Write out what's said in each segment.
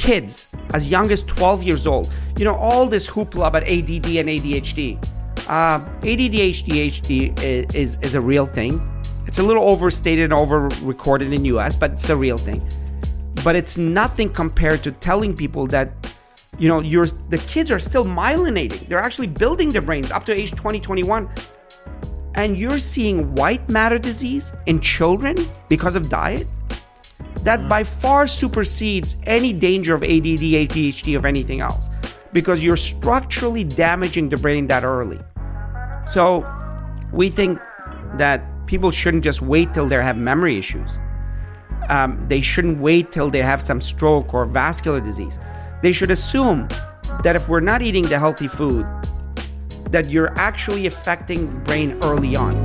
kids as young as 12 years old, you know, all this hoopla about ADD and ADHD. Uh, ADD, ADHD is, is, a real thing. It's a little overstated and over recorded in US, but it's a real thing. But it's nothing compared to telling people that you know, you're the kids are still myelinating. They're actually building their brains up to age 20, 21. And you're seeing white matter disease in children because of diet that by far supersedes any danger of ADD, ADHD, or anything else because you're structurally damaging the brain that early. So we think that people shouldn't just wait till they have memory issues. Um, they shouldn't wait till they have some stroke or vascular disease. They should assume that if we're not eating the healthy food, that you're actually affecting brain early on.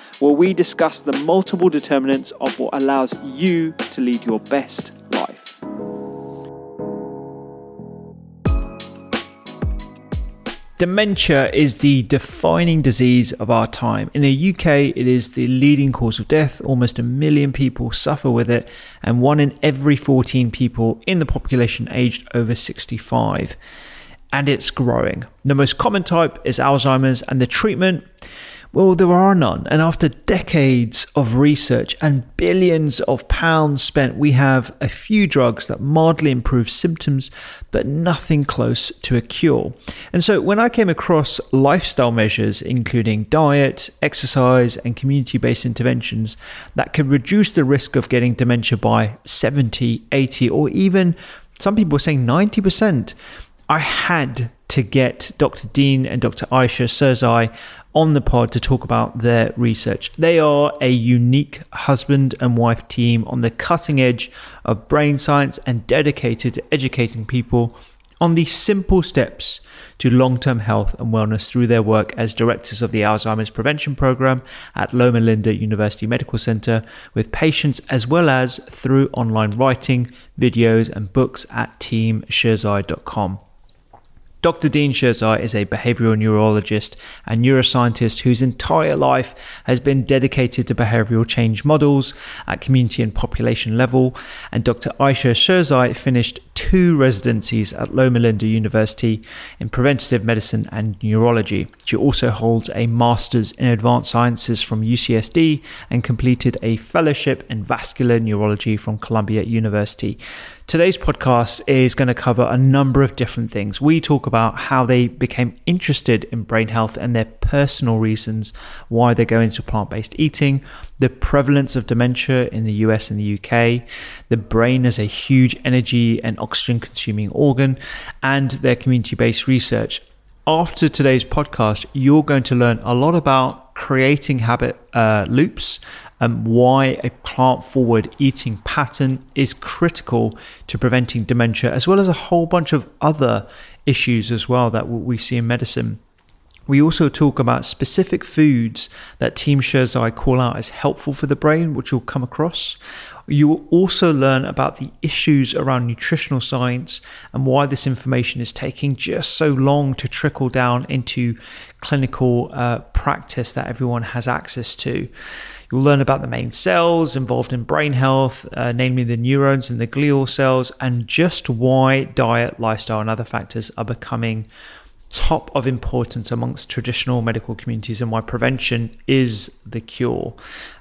where we discuss the multiple determinants of what allows you to lead your best life. Dementia is the defining disease of our time. In the UK, it is the leading cause of death. Almost a million people suffer with it, and one in every 14 people in the population aged over 65. And it's growing. The most common type is Alzheimer's, and the treatment well, there are none. And after decades of research and billions of pounds spent, we have a few drugs that mildly improve symptoms, but nothing close to a cure. And so when I came across lifestyle measures, including diet, exercise, and community based interventions that could reduce the risk of getting dementia by 70, 80, or even some people saying 90%, I had to get Dr. Dean and Dr. Ayesha Sherzai on the pod to talk about their research. They are a unique husband and wife team on the cutting edge of brain science and dedicated to educating people on the simple steps to long term health and wellness through their work as directors of the Alzheimer's Prevention Program at Loma Linda University Medical Center with patients, as well as through online writing, videos, and books at teamsherzai.com. Dr. Dean Sherzai is a behavioral neurologist and neuroscientist whose entire life has been dedicated to behavioral change models at community and population level. And Dr. Ayesha Sherzai finished two residencies at Loma Linda University in preventative medicine and neurology. She also holds a master's in advanced sciences from UCSD and completed a fellowship in vascular neurology from Columbia University. Today's podcast is going to cover a number of different things. We talk about how they became interested in brain health and their personal reasons why they go into plant based eating, the prevalence of dementia in the US and the UK, the brain as a huge energy and oxygen consuming organ, and their community based research. After today's podcast, you're going to learn a lot about creating habit uh, loops and why a plant forward eating pattern is critical to preventing dementia, as well as a whole bunch of other issues as well that we see in medicine. We also talk about specific foods that Team Sherzai call out as helpful for the brain, which you'll come across. You will also learn about the issues around nutritional science and why this information is taking just so long to trickle down into clinical uh, practice that everyone has access to. You'll learn about the main cells involved in brain health, uh, namely the neurons and the glial cells, and just why diet, lifestyle, and other factors are becoming top of importance amongst traditional medical communities and why prevention is the cure.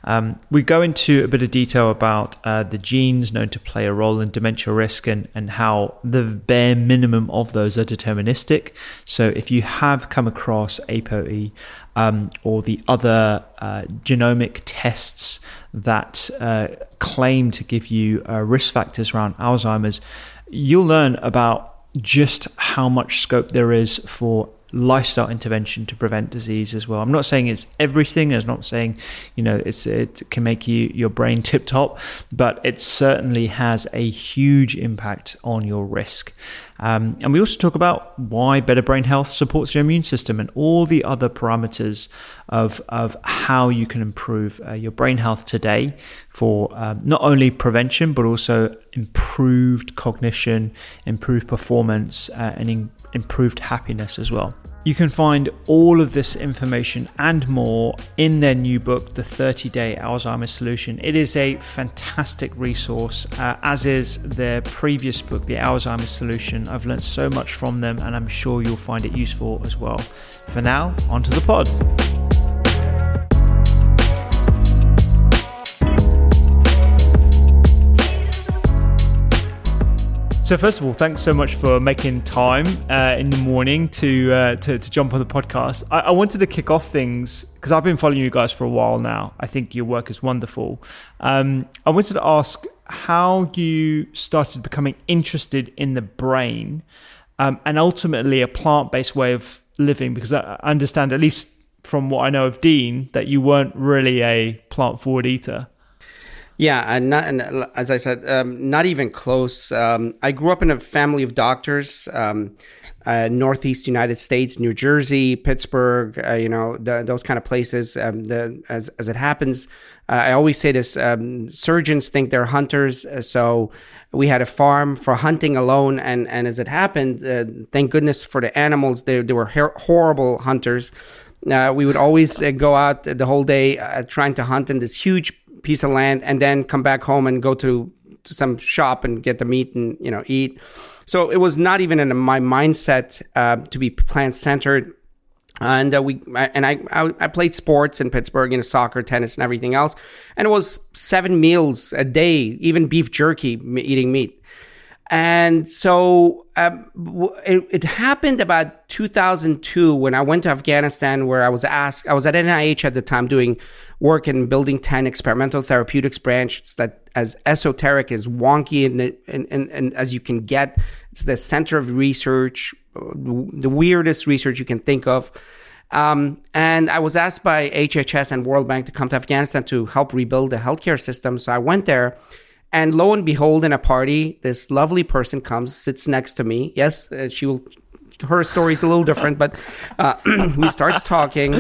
Um, we go into a bit of detail about uh, the genes known to play a role in dementia risk and, and how the bare minimum of those are deterministic. So if you have come across ApoE um, or the other uh, genomic tests that uh, claim to give you uh, risk factors around Alzheimer's, you'll learn about just how much scope there is for lifestyle intervention to prevent disease as well. I'm not saying it's everything. I'm not saying, you know, it's it can make you your brain tip top, but it certainly has a huge impact on your risk. Um, and we also talk about why better brain health supports your immune system and all the other parameters of, of how you can improve uh, your brain health today for um, not only prevention, but also improved cognition, improved performance, uh, and in, improved happiness as well. You can find all of this information and more in their new book, The 30 Day Alzheimer's Solution. It is a fantastic resource, uh, as is their previous book, The Alzheimer's Solution. I've learned so much from them, and I'm sure you'll find it useful as well. For now, onto the pod. So first of all, thanks so much for making time uh, in the morning to, uh, to, to jump on the podcast. I, I wanted to kick off things because I've been following you guys for a while now. I think your work is wonderful. Um, I wanted to ask how you started becoming interested in the brain um, and ultimately a plant-based way of living. Because I understand, at least from what I know of Dean, that you weren't really a plant-forward eater. Yeah, and, not, and as I said, um, not even close. Um, I grew up in a family of doctors, um, uh, Northeast United States, New Jersey, Pittsburgh, uh, you know, the, those kind of places. Um, the, as, as it happens, uh, I always say this um, surgeons think they're hunters. Uh, so we had a farm for hunting alone. And, and as it happened, uh, thank goodness for the animals, they, they were her- horrible hunters. Uh, we would always go out the whole day trying to hunt in this huge piece of land and then come back home and go to, to some shop and get the meat and you know eat. So it was not even in my mindset uh, to be plant centered. And uh, we and I, I, I played sports in Pittsburgh, you know, soccer, tennis, and everything else. And it was seven meals a day, even beef jerky, eating meat. And so um, it, it, happened about 2002 when I went to Afghanistan, where I was asked, I was at NIH at the time doing work in Building 10 experimental therapeutics branch. It's that as esoteric, as wonky, and, and, and, and as you can get. It's the center of research, the weirdest research you can think of. Um, and I was asked by HHS and World Bank to come to Afghanistan to help rebuild the healthcare system. So I went there and lo and behold, in a party, this lovely person comes, sits next to me. Yes, uh, she will. Her story is a little different, but uh, we starts talking,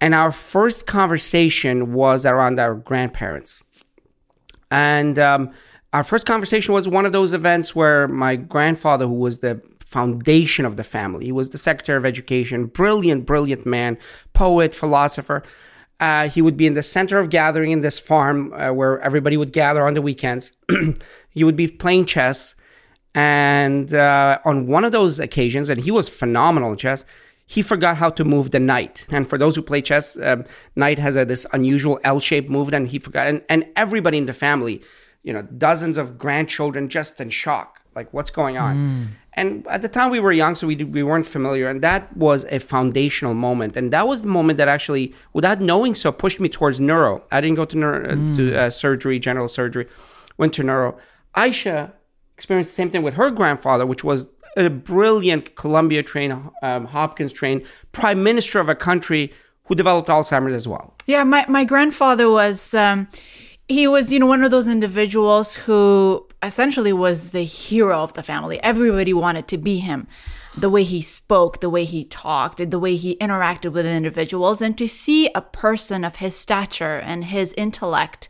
and our first conversation was around our grandparents, and um, our first conversation was one of those events where my grandfather, who was the foundation of the family, he was the secretary of education, brilliant, brilliant man, poet, philosopher uh, he would be in the center of gathering in this farm uh, where everybody would gather on the weekends. he would be playing chess. And uh, on one of those occasions, and he was phenomenal in chess, he forgot how to move the knight. And for those who play chess, um, knight has a, this unusual L-shaped move, and he forgot. And, and everybody in the family, you know, dozens of grandchildren just in shock. Like, what's going on? Mm. And at the time we were young, so we, we weren't familiar. And that was a foundational moment. And that was the moment that actually, without knowing so, pushed me towards neuro. I didn't go to, neuro, mm. to uh, surgery, general surgery, went to neuro. Ayesha experienced the same thing with her grandfather, which was a brilliant Columbia trained, um, Hopkins trained prime minister of a country who developed Alzheimer's as well. Yeah, my, my grandfather was, um, he was, you know, one of those individuals who essentially was the hero of the family. Everybody wanted to be him. The way he spoke, the way he talked, the way he interacted with individuals, and to see a person of his stature and his intellect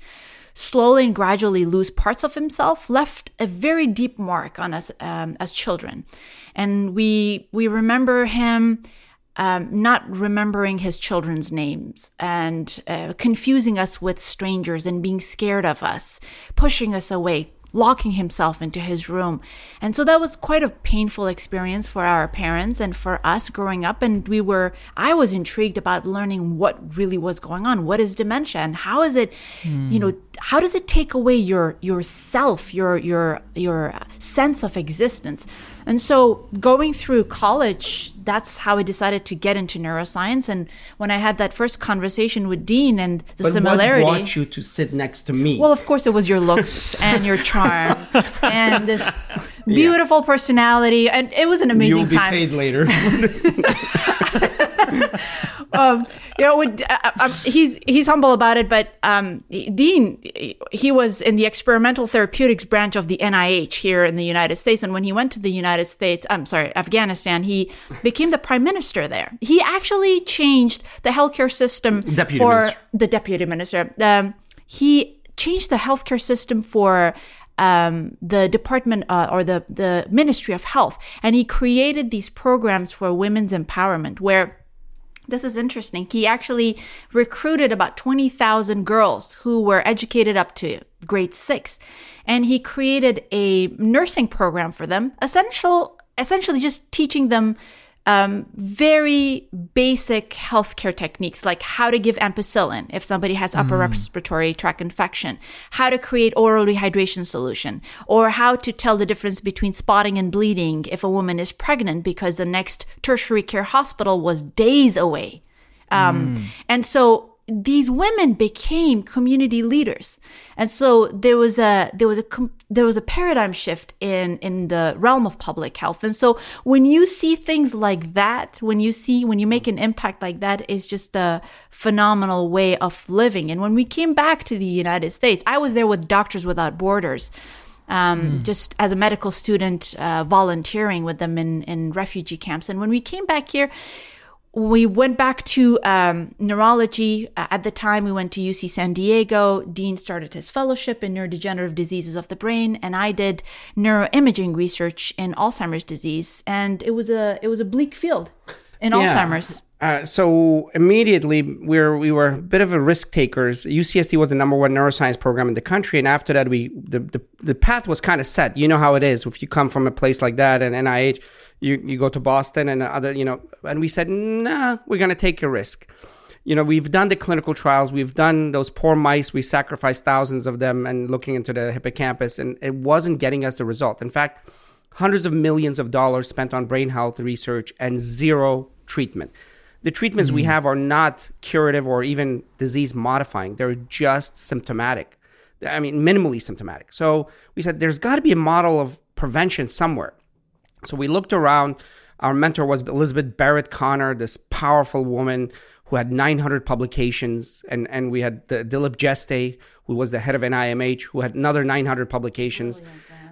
slowly and gradually lose parts of himself left a very deep mark on us um, as children. And we we remember him um, not remembering his children's names and uh, confusing us with strangers and being scared of us, pushing us away, locking himself into his room. And so that was quite a painful experience for our parents and for us growing up. And we were, I was intrigued about learning what really was going on. What is dementia and how is it, mm. you know, how does it take away your, your self, your, your, your sense of existence? And so going through college, that's how I decided to get into neuroscience. And when I had that first conversation with Dean and the but similarity. What brought you to sit next to me? Well, of course, it was your looks and your charm and this beautiful yeah. personality. And it was an amazing You'll be time. paid later. um, you know, with, uh, uh, um, he's he's humble about it, but um, Dean, he was in the experimental therapeutics branch of the NIH here in the United States, and when he went to the United States, I'm sorry, Afghanistan, he became the prime minister there. He actually changed the healthcare system deputy for minister. the deputy minister. Um, he changed the healthcare system for um, the department uh, or the the Ministry of Health, and he created these programs for women's empowerment where this is interesting. He actually recruited about 20,000 girls who were educated up to grade six. And he created a nursing program for them, essential, essentially just teaching them um, very basic healthcare techniques like how to give ampicillin if somebody has upper mm. respiratory tract infection, how to create oral rehydration solution, or how to tell the difference between spotting and bleeding if a woman is pregnant because the next tertiary care hospital was days away. Um, mm. And so these women became community leaders. And so there was a there was a there was a paradigm shift in in the realm of public health. And so when you see things like that when you see when you make an impact like that is just a phenomenal way of living. And when we came back to the united states i was there with doctors without borders um, mm. just as a medical student uh, volunteering with them in, in refugee camps. And when we came back here we went back to um, neurology. Uh, at the time, we went to UC San Diego. Dean started his fellowship in neurodegenerative diseases of the brain, and I did neuroimaging research in Alzheimer's disease. And it was a it was a bleak field in yeah. Alzheimer's. Uh, so immediately we were we were a bit of a risk takers. UCSD was the number one neuroscience program in the country, and after that, we the the, the path was kind of set. You know how it is if you come from a place like that and NIH you you go to Boston and other, you know, and we said, nah, we're to take a risk. You know, we've done the clinical trials, we've done those poor mice, we sacrificed thousands of them and looking into the hippocampus, and it wasn't getting us the result. In fact, hundreds of millions of dollars spent on brain health research and zero treatment. The treatments mm-hmm. we have are not curative or even disease modifying, they're just symptomatic. I mean, minimally symptomatic. So we said there's got to be a model of prevention somewhere. So we looked around. Our mentor was Elizabeth Barrett Connor, this powerful woman who had 900 publications. And, and we had the, Dilip Jeste, who was the head of NIMH, who had another 900 publications.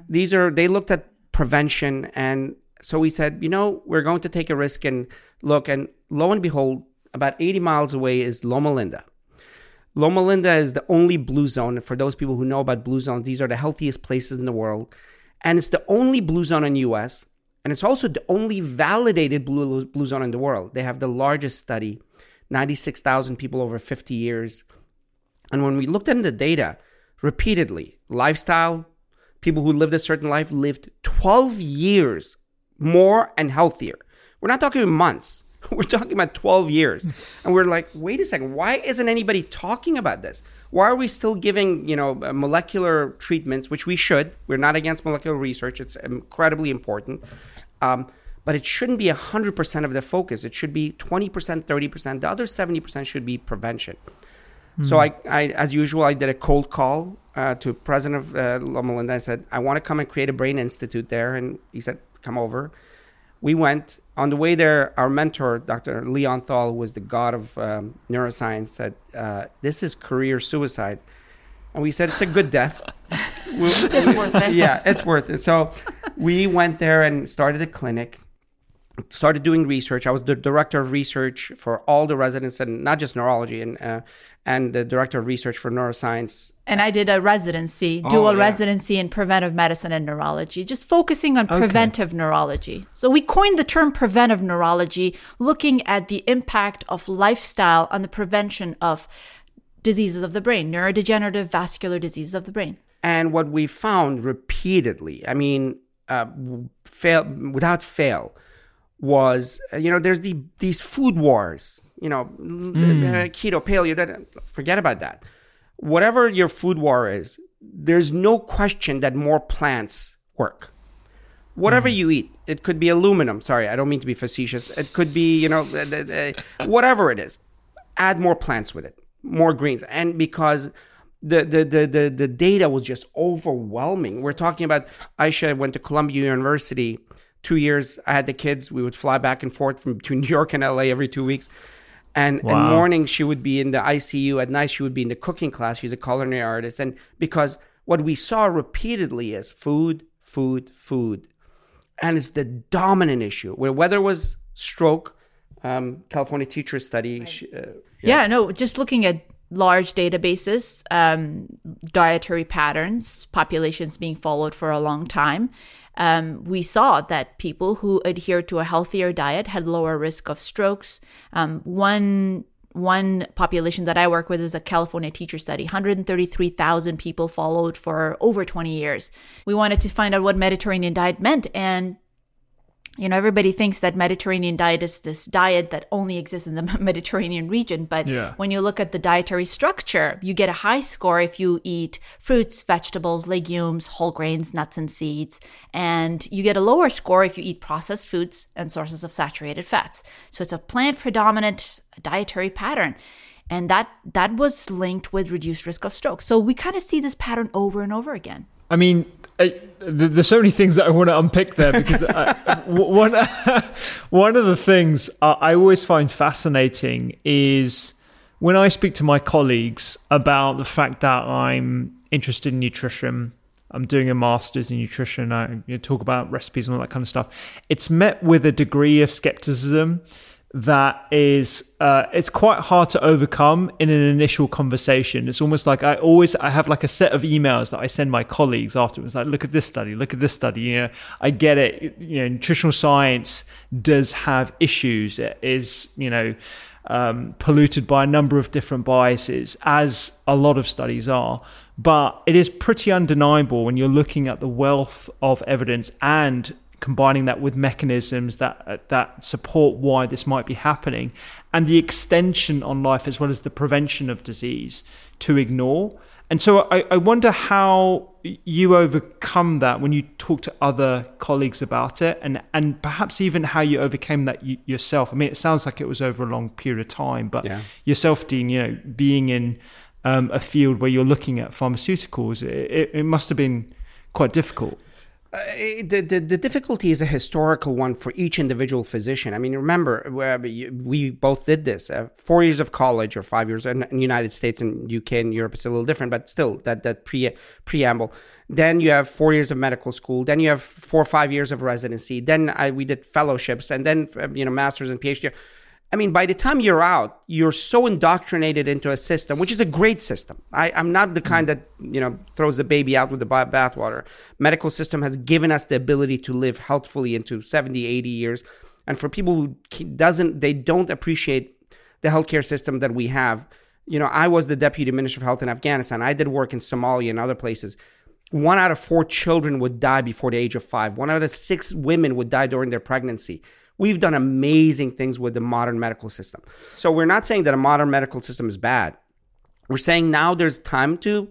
These are, they looked at prevention. And so we said, you know, we're going to take a risk and look. And lo and behold, about 80 miles away is Loma Linda. Loma Linda is the only blue zone. For those people who know about blue zones, these are the healthiest places in the world. And it's the only blue zone in the US. And it's also the only validated blue, blue zone in the world. They have the largest study, 96,000 people over 50 years. And when we looked at the data repeatedly, lifestyle, people who lived a certain life lived 12 years more and healthier. We're not talking months. We're talking about 12 years. And we're like, wait a second, why isn't anybody talking about this? Why are we still giving, you know, uh, molecular treatments, which we should? We're not against molecular research. It's incredibly important. Um, but it shouldn't be 100% of the focus. It should be 20%, 30%. The other 70% should be prevention. Mm-hmm. So I, I, as usual, I did a cold call uh, to president of uh, Loma Linda. I said, I want to come and create a brain institute there. And he said, come over. We went on the way there. Our mentor, Dr. Leon Thal, who was the god of um, neuroscience, said, uh, "This is career suicide," and we said, "It's a good death." it's worth it. Yeah, it's worth it. So we went there and started a clinic started doing research. I was the director of research for all the residents, and not just neurology, and uh, and the director of research for neuroscience. And I did a residency, dual Oh, yeah. residency in preventive medicine and neurology, just focusing on preventive neurology. So we coined the term preventive neurology, looking at the impact of lifestyle on the prevention of diseases of the brain, neurodegenerative vascular diseases of the brain. And what we found repeatedly, I mean, uh, fail without fail, was you know there's the these food wars. You know, uh, keto, paleo. That forget about that. Whatever your food war is, there's no question that more plants work. Whatever you eat, it could be aluminum. Sorry, I don't mean to be facetious. It could be you know whatever it is. Add more plants with it, more greens, and because the, the, the, the, the data was just overwhelming. We're talking about Ayesha went to Columbia University two years. I had the kids. We would fly back and forth from between New York and LA every two weeks. And in Wow. morning she would be in the ICU. At night she would be in the cooking class. She's a culinary artist. And because what we saw repeatedly is food, food, food. And it's the dominant issue. Where whether it was stroke, um, California teacher study. she- Uh, Yeah, no, just looking at large databases, um, dietary patterns, populations being followed for a long time, um, we saw that people who adhere to a healthier diet had lower risk of strokes. Um, one one population that I work with is a California teacher study. 133,000 people followed for over 20 years. We wanted to find out what Mediterranean diet meant, and you know, everybody thinks that Mediterranean diet is this diet that only exists in the Mediterranean region. But Yeah. when you look at the dietary structure, you get a high score if you eat fruits, vegetables, legumes, whole grains, nuts, and seeds. And you get a lower score if you eat processed foods and sources of saturated fats. So it's a plant predominant dietary pattern. And that that was linked with reduced risk of stroke. So we kind of see this pattern over and over again. I mean, I, there's so many things that I want to unpick there because I, one one of the things I I always find fascinating is when I speak to my colleagues about the fact that I'm interested in nutrition. I'm doing a master's in nutrition. I you know, talk about recipes and all that kind of stuff. It's met with a degree of skepticism that is uh, it's quite hard to overcome in an initial conversation. It's almost like i always i have like a set of emails that i send my colleagues afterwards like look at this study look at this study you know? I get it you know nutritional science does have issues. It is you know um, polluted by a number of different biases as a lot of studies are but it is pretty undeniable when you're looking at the wealth of evidence and combining that with mechanisms that uh, that support why this might be happening and the extension on life as well as the prevention of disease to ignore. And so I, I wonder how you overcome that when you talk to other colleagues about it and and perhaps even how you overcame that y- yourself. I mean it sounds like it was over a long period of time but Yeah. yourself dean you know being in um, a field where you're looking at pharmaceuticals it, it must have been quite difficult Uh, the, the the difficulty is a historical one for each individual physician. I mean, remember where we both did this: uh, four years of college or five years in, United States and UK and Europe. It's a little different, but still that that pre preamble. Then you have four years of medical school. Then you have four or five years of residency. Then I, we did fellowships, and then uh, you know masters and PhD. I mean, by the time you're out, you're so indoctrinated into a system, which is a great system. I, I'm not the kind mm. that, you know, throws the baby out with the bathwater. Medical system has given us the ability to live healthfully into 70, 80 years. And for people who doesn't, they don't appreciate the healthcare system that we have. You know, I was the deputy minister of health in Afghanistan. I did work in Somalia and other places. One out of four children would die before the age of five. One out of six women would die during their pregnancy. We've done amazing things with the modern medical system. So we're not saying that a modern medical system is bad. We're saying now there's time to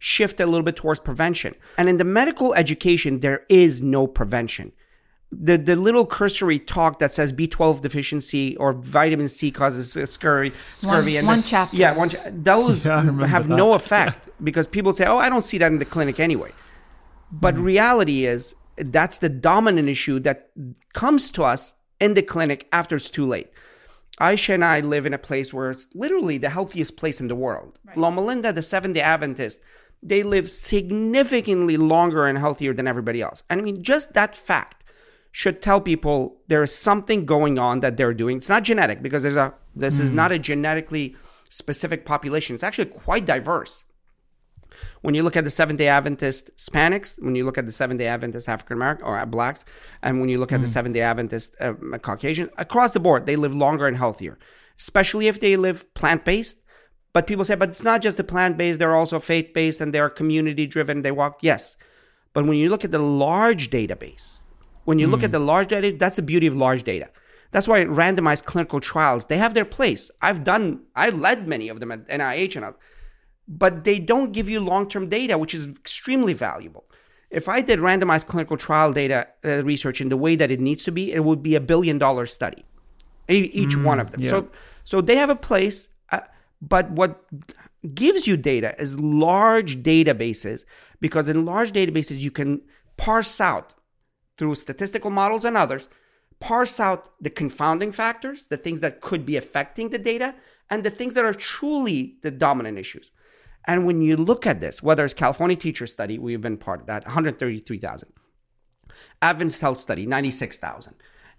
shift a little bit towards prevention. And in the medical education, there is no prevention. The, the little cursory talk that says B12 deficiency or vitamin C causes scurvy, scurvy One- and one then- chapter. Yeah, one. cha- Those Yeah, have that. no effect because people say, "Oh, I don't see that in the clinic anyway." But mm. reality is, that's the dominant issue that comes to us in the clinic after it's too late. Ayesha and I live in a place where it's literally the healthiest place in the world. Loma Linda, the Seventh day Adventist, they live significantly longer and healthier than everybody else. And I mean, just that fact should tell people there is something going on that they're doing. It's not genetic because there's a this is hmm. not a genetically specific population. It's actually quite diverse. When you look at the Seventh day Adventist Hispanics, when you look at the Seventh day Adventist African American or blacks, and when you look at the Seventh day Adventist uh, Caucasian, across the board, they live longer and healthier, especially if they live plant based. But people say, but it's not just the plant based, they're also faith based and they're community driven. They walk, yes. But when you look at the large database, when you look at the large data, that's the beauty of large data. That's why randomized clinical trials, they have their place. I've done, I led many of them at NIH and up, but they don't give you long-term data, which is extremely valuable. If I did randomized clinical trial data uh, research in the way that it needs to be, it would be a billion dollar study, each one of them. yeah. So, so they have a place, uh, but what gives you data is large databases because in large databases you can parse out through statistical models and others, parse out the confounding factors, the things that could be affecting the data, and the things that are truly the dominant issues. And when you look at this, whether it's California Teacher Study, we've been part of that, 133,000. Adventist Health Study, 96,000.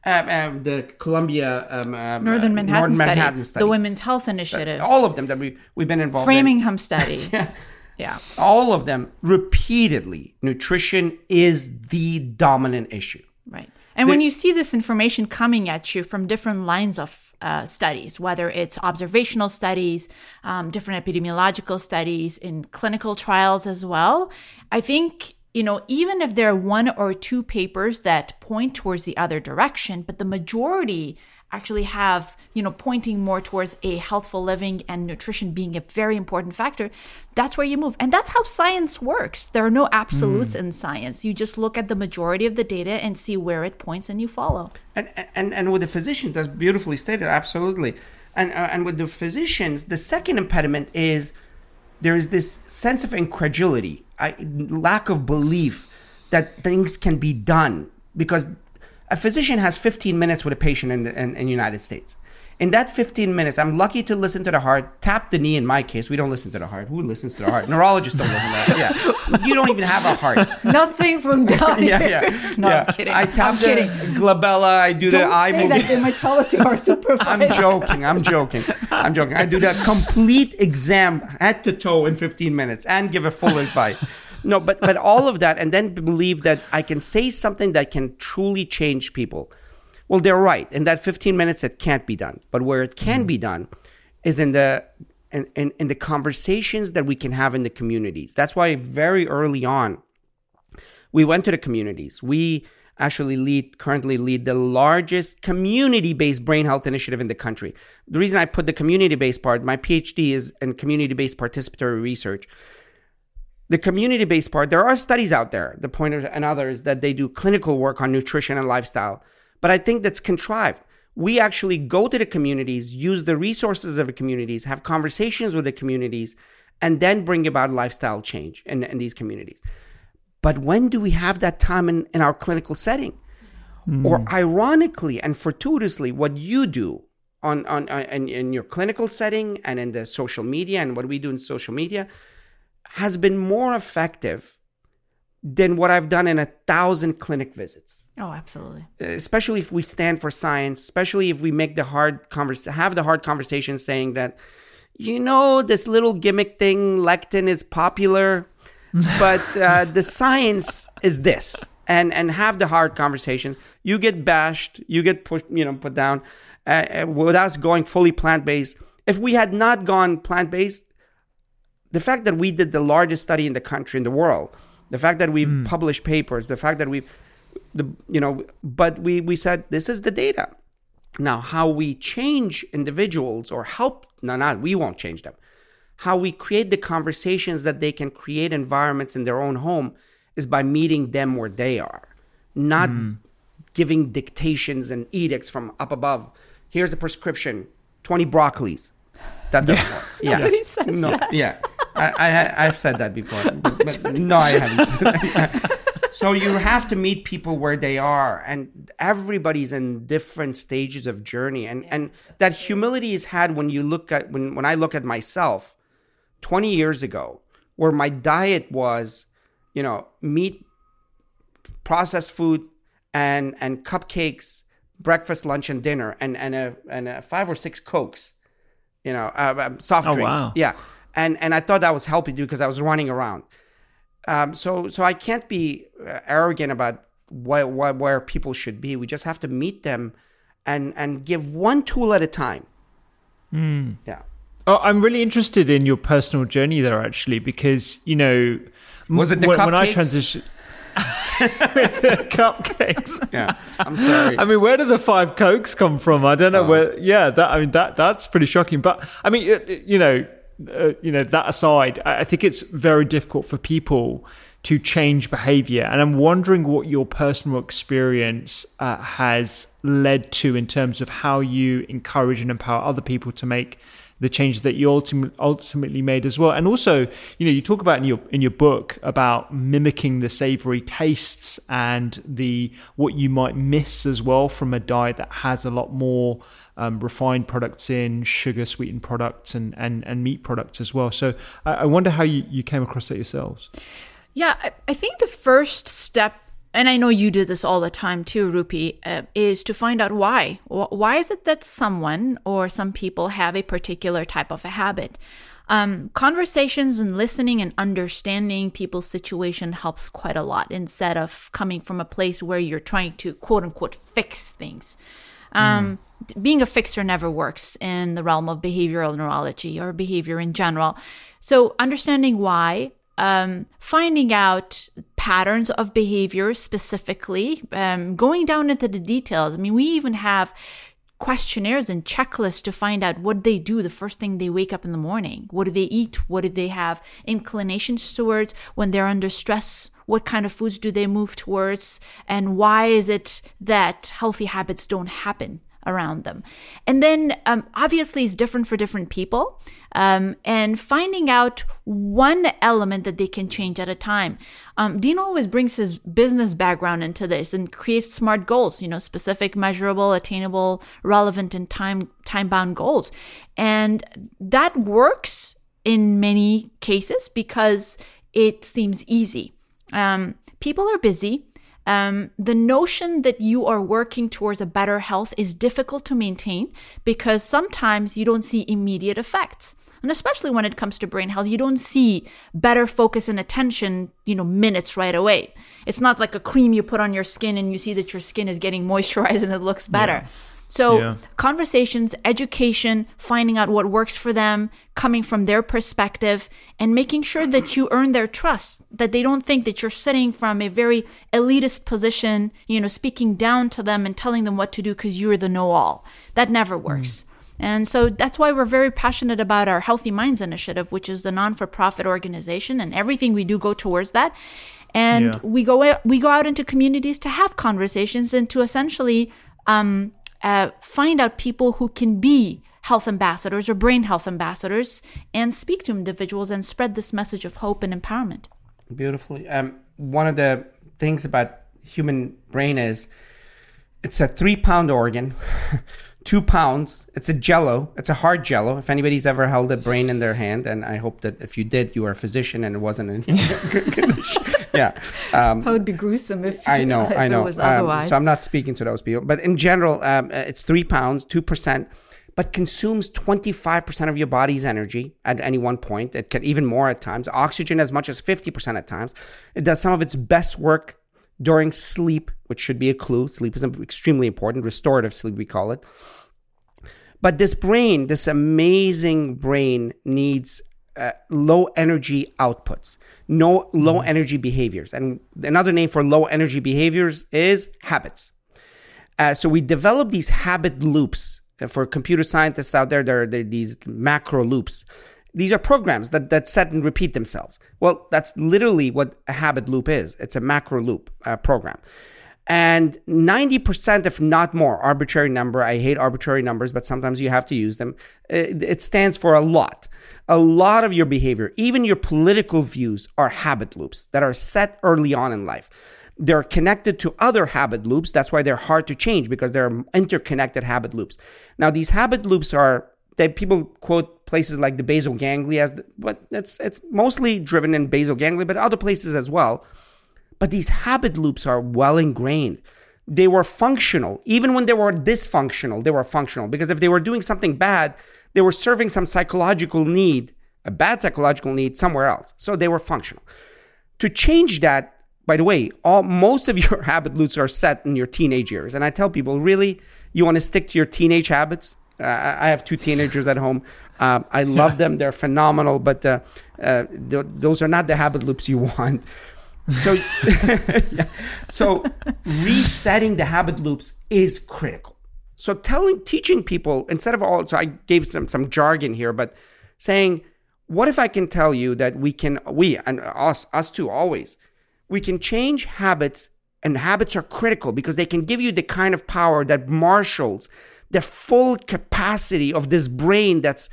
Um, um, the Columbia um, um, Northern uh, Manhattan, Northern study, Manhattan the Women's Health Initiative, all of them that we, we've been involved in. Framingham study. yeah. All of them repeatedly, nutrition is the dominant issue. Right. And when you see this information coming at you from different lines of uh, studies, whether it's observational studies, um, different epidemiological studies, in clinical trials as well, I think, you know, even if there are one or two papers that point towards the other direction, but the majority actually have, you know, pointing more towards a healthful living and nutrition being a very important factor, that's where you move. And that's how science works. There are no absolutes in science. You just look at the majority of the data and see where it points and you follow. And, and, and with the physicians, that's beautifully stated, absolutely. And, uh, and with the physicians, the second impediment is there is this sense of incredulity, I, lack of belief that things can be done because a physician has 15 minutes with a patient in the in, in United States. In that 15 minutes, I'm lucky to listen to the heart, tap the knee. In my case, we don't listen to the heart. Who listens to the heart? Neurologists don't listen to that. Yeah, you don't even have a heart. Nothing from down Yeah, here. yeah. No, yeah. I'm kidding. I tap I'm the kidding. glabella. I do Don't the eye say movement. that they might tell our supervisor. I'm joking. I'm joking. I'm joking. I do that complete exam head to toe in 15 minutes and give a full advice. No, but but all of that, and then believe that I can say something that can truly change people. Well, they're right. In that 15 minutes, it can't be done. But where it can be done is in the in, in, in the conversations that we can have in the communities. That's why very early on, we went to the communities. We actually lead currently lead the largest community-based brain health initiative in the country. The reason I put the community-based part, my PhD is in community-based participatory research. The community-based part, there are studies out there, the Pointer and others, that they do clinical work on nutrition and lifestyle. But I think that's contrived. We actually go to the communities, use the resources of the communities, have conversations with the communities, and then bring about lifestyle change in, in these communities. But when do we have that time in, in our clinical setting? Hmm. Or ironically and fortuitously, what you do on, on, on in, in your clinical setting and in the social media and what we do in social media has been more effective than what I've done in a thousand clinic visits Oh, absolutely. especially if we stand for science, especially if we make the hard convers have the hard conversation saying that, you know, this little gimmick thing, lectin is popular, but uh, the science is this, and and have the hard conversations. You get bashed, you get put, you know, put down. Uh, uh, with us going fully plant based, if we had not gone plant based, the fact that we did the largest study in the country in the world, the fact that we've hmm. published papers, the fact that we've the you know but we we said this is the data. Now how we change individuals or help no not we won't change them. How we create the conversations that they can create environments in their own home is by meeting them where they are not hmm. giving dictations and edicts from up above. Here's a prescription 20 broccolis. That doesn't work. yeah. Nobody says no. that. yeah I, I i've said that before but, but no i haven't. So you have to meet people where they are, and everybody's in different stages of journey, and and that humility is had when you look at when when I look at myself, twenty years ago, where my diet was, you know, meat, processed food, and and cupcakes, breakfast, lunch, and dinner, and and a and a five or six cokes, you know, uh, um, soft Oh, drinks, wow. yeah, and and I thought that was healthy too because I was running around. Um, so so I can't be uh, arrogant about why, why, where people should be. We just have to meet them, and and give one tool at a time. Yeah. Oh, I'm really interested in your personal journey there, actually, because you know, Was it the when, when I transitioned? cupcakes? Yeah. I'm sorry. I mean, where do the five cokes come from? I don't know where. Yeah, that I mean that that's pretty shocking. But I mean, you know, uh, you know that aside, I think it's very difficult for people to change behavior, and I'm wondering what your personal experience uh, has led to in terms of how you encourage and empower other people to make the changes that you ultimately ultimately made as well. And also, you know, you talk about in your in your book about mimicking the savory tastes and the what you might miss as well from a diet that has a lot more um, refined products in, sugar sweetened products, and and and meat products as well. So I, I wonder how you, you came across that yourselves. Yeah, I, I think the first step, and I know you do this all the time too, Rupy, uh, is to find out why. Why is it that someone or some people have a particular type of a habit? Um, conversations and listening and understanding people's situation helps quite a lot instead of coming from a place where you're trying to quote unquote fix things. Um, Being a fixer never works in the realm of behavioral neurology or behavior in general. So, understanding why, um, finding out patterns of behavior specifically, um, going down into the details. I mean, we even have questionnaires and checklists to find out what they do the first thing they wake up in the morning. What do they eat? What do they have inclinations towards when they're under stress? What kind of foods do they move towards? And why is it that healthy habits don't happen? around them. And then um, obviously it's different for different people. Um, and finding out one element that they can change at a time. Um, Dean always brings his business background into this and creates smart goals, you know, specific, measurable, attainable, relevant, and time time bound goals. And that works in many cases because it seems easy. Um, people are busy. Um, the notion that you are working towards a better health is difficult to maintain because sometimes you don't see immediate effects. And especially when it comes to brain health, you don't see better focus and attention, you know, minutes right away. It's not like a cream you put on your skin and you see that your skin is getting moisturized and it looks better. So, Yeah. conversations, education, finding out what works for them, coming from their perspective, and making sure that you earn their trust, that they don't think that you're sitting from a very elitist position, you know, speaking down to them and telling them what to do because you're the know all. That never works. And so that's why we're very passionate about our Healthy Minds Initiative, which is the non for profit organization, and everything we do go towards that. And Yeah. we go we go out into communities to have conversations and to essentially um, uh, find out people who can be health ambassadors or brain health ambassadors and speak to individuals and spread this message of hope and empowerment. Beautifully. Um, one of the things about human brain is it's a three pound organ, two pounds. It's a jello. It's a hard jello. If anybody's ever held a brain in their hand, and I hope that if you did, you were a physician and it wasn't in good condition. Yeah. Um, That would be gruesome if I know, if I know. It was Um, otherwise. so I'm not speaking to those people, but in general, um, it's three pounds, two percent, but consumes 25 percent of your body's energy at any one point. It can even more at times. Oxygen as much as 50 percent at times. It does some of its best work during sleep, which should be a clue. Sleep is extremely important. Restorative sleep, we call it. But this brain, this amazing brain, needs uh, low energy outputs, no low energy behaviors. And another name for low energy behaviors is habits. Uh, so we develop these habit loops. For computer scientists out there there are these macro loops. These are programs that, that set and repeat themselves. Well, that's literally what a habit loop is. It's a macro loop uh, program. And 90%, if not more, arbitrary number, I hate arbitrary numbers, but sometimes you have to use them. It, it stands for a lot. A lot of your behavior, even your political views, are habit loops that are set early on in life. They're connected to other habit loops. That's why they're hard to change because they're interconnected habit loops. Now, these habit loops are that people quote places like the basal ganglia the, but it's it's mostly driven in basal ganglia, but other places as well. But these habit loops are well ingrained. They were functional. Even when they were dysfunctional, they were functional because if they were doing something bad, they were serving some psychological need, a bad psychological need somewhere else. So they were functional. To change that, by the way, all most of your habit loops are set in your teenage years. And I tell people, really, you want to stick to your teenage habits? Uh, I have two teenagers at home. Uh, I love them; they're phenomenal. But uh, uh, th- those are not the habit loops you want. So, so resetting the habit loops is critical. So telling, teaching people instead of all. So I gave some some jargon here, but saying, what if I can tell you that we can, we and us, us too, always, we can change habits, and habits are critical because they can give you the kind of power that marshals the full capacity of this brain that's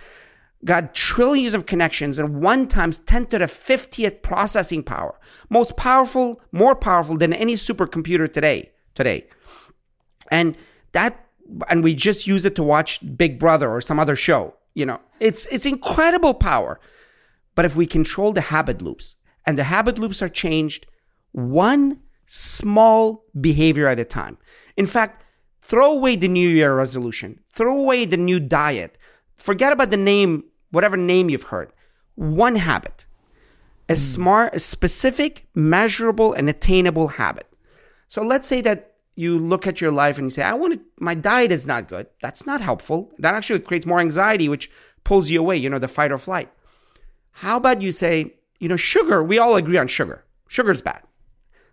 got trillions of connections and one times 10 to the 50th processing power. Most powerful, more powerful than any supercomputer today, today. And that, and we just use it to watch Big Brother or some other show. You know, it's, it's incredible power. But if we control the habit loops and the habit loops are changed one small behavior at a time. In fact, throw away the New Year resolution, throw away the new diet, Forget about the name, whatever name you've heard. One habit. A mm. smart, a specific, measurable, and attainable habit. So let's say that you look at your life and you say, I want to, my diet is not good. That's not helpful. That actually creates more anxiety, which pulls you away, you know, the fight or flight. How about you say, you know, sugar, we all agree on sugar. Sugar is bad.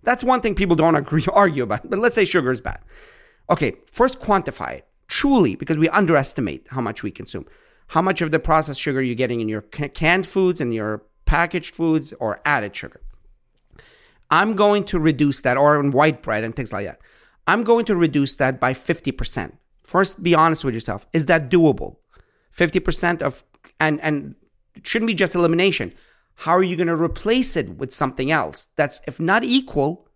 That's one thing people don't agree, argue about, but let's say sugar is bad. Okay, first quantify it truly because we underestimate how much we consume. How much of the processed sugar you're getting in your canned foods and your packaged foods or added sugar. I'm going to reduce that, or in white bread and things like that. I'm going to reduce that by 50%. First, be honest with yourself. Is that doable? 50% of, and, and shouldn't be just elimination. How are you going to replace it with something else that's, if not equal,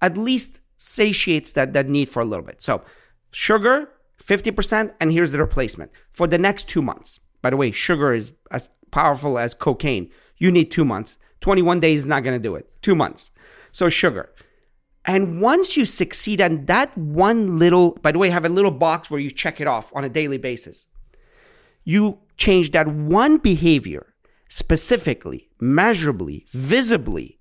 at least satiates that, that need for a little bit? So, sugar, 50%, and here's the replacement for the next two months. By the way, sugar is as powerful as cocaine. You need two months. 21 days is not going to do it. Two months. So, sugar. And once you succeed on that one little, by the way, have a little box where you check it off on a daily basis. You change that one behavior specifically, measurably, visibly.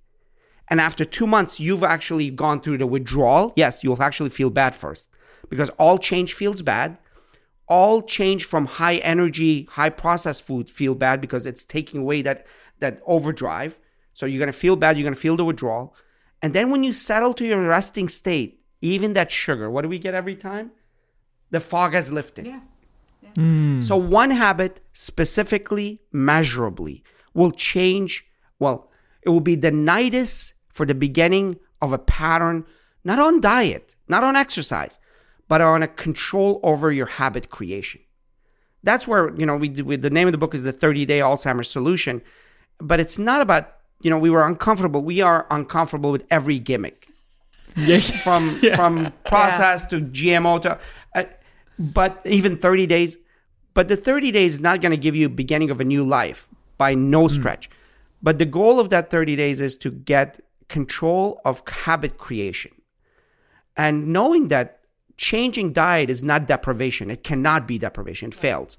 And after two months, you've actually gone through the withdrawal. Yes, you'll actually feel bad first because all change feels bad. All change from high energy, high processed food feel bad because it's taking away that that overdrive. So you're gonna feel bad. You're gonna feel the withdrawal, and then when you settle to your resting state, even that sugar, what do we get every time? The fog has lifted. Yeah. Mm. So one habit specifically, measurably, will change. Well, it will be the nidus for the beginning of a pattern, not on diet, not on exercise, but on a control over your habit creation. That's where, you know, we, we the name of the book is the 30 day Alzheimer's solution, but it's not about, you know, we were uncomfortable. We are uncomfortable with every gimmick. Yeah. from yeah. from process yeah. to GMO to uh, but even 30 days but the 30 days is not going to give you beginning of a new life by no hmm. stretch. Mm. But the goal of that 30 days is to get control of habit creation. And knowing that changing diet is not deprivation. It cannot be deprivation. It fails.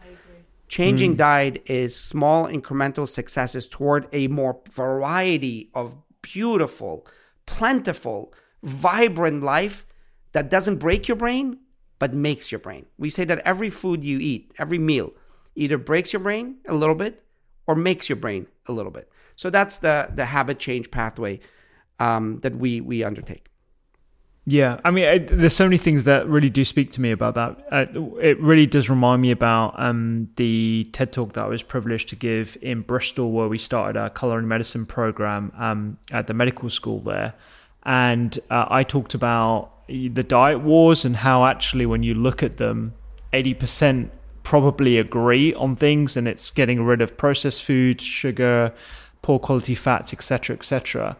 Changing mm. diet is small incremental successes toward a more variety of beautiful, plentiful, vibrant life that doesn't break your brain, but makes your brain. We say that every food you eat, every meal, either breaks your brain a little bit or makes your brain a little bit. So that's the, the habit change pathway um, that we, we undertake. Yeah, I mean, it, there's so many things that really do speak to me about that. Uh, it really does remind me about um, the TED talk that I was privileged to give in Bristol, where we started our culinary medicine program um, at the medical school there, and uh, I talked about the diet wars and how actually, when you look at them, eighty percent probably agree on things, and it's getting rid of processed foods, sugar, poor quality fats, etc., etc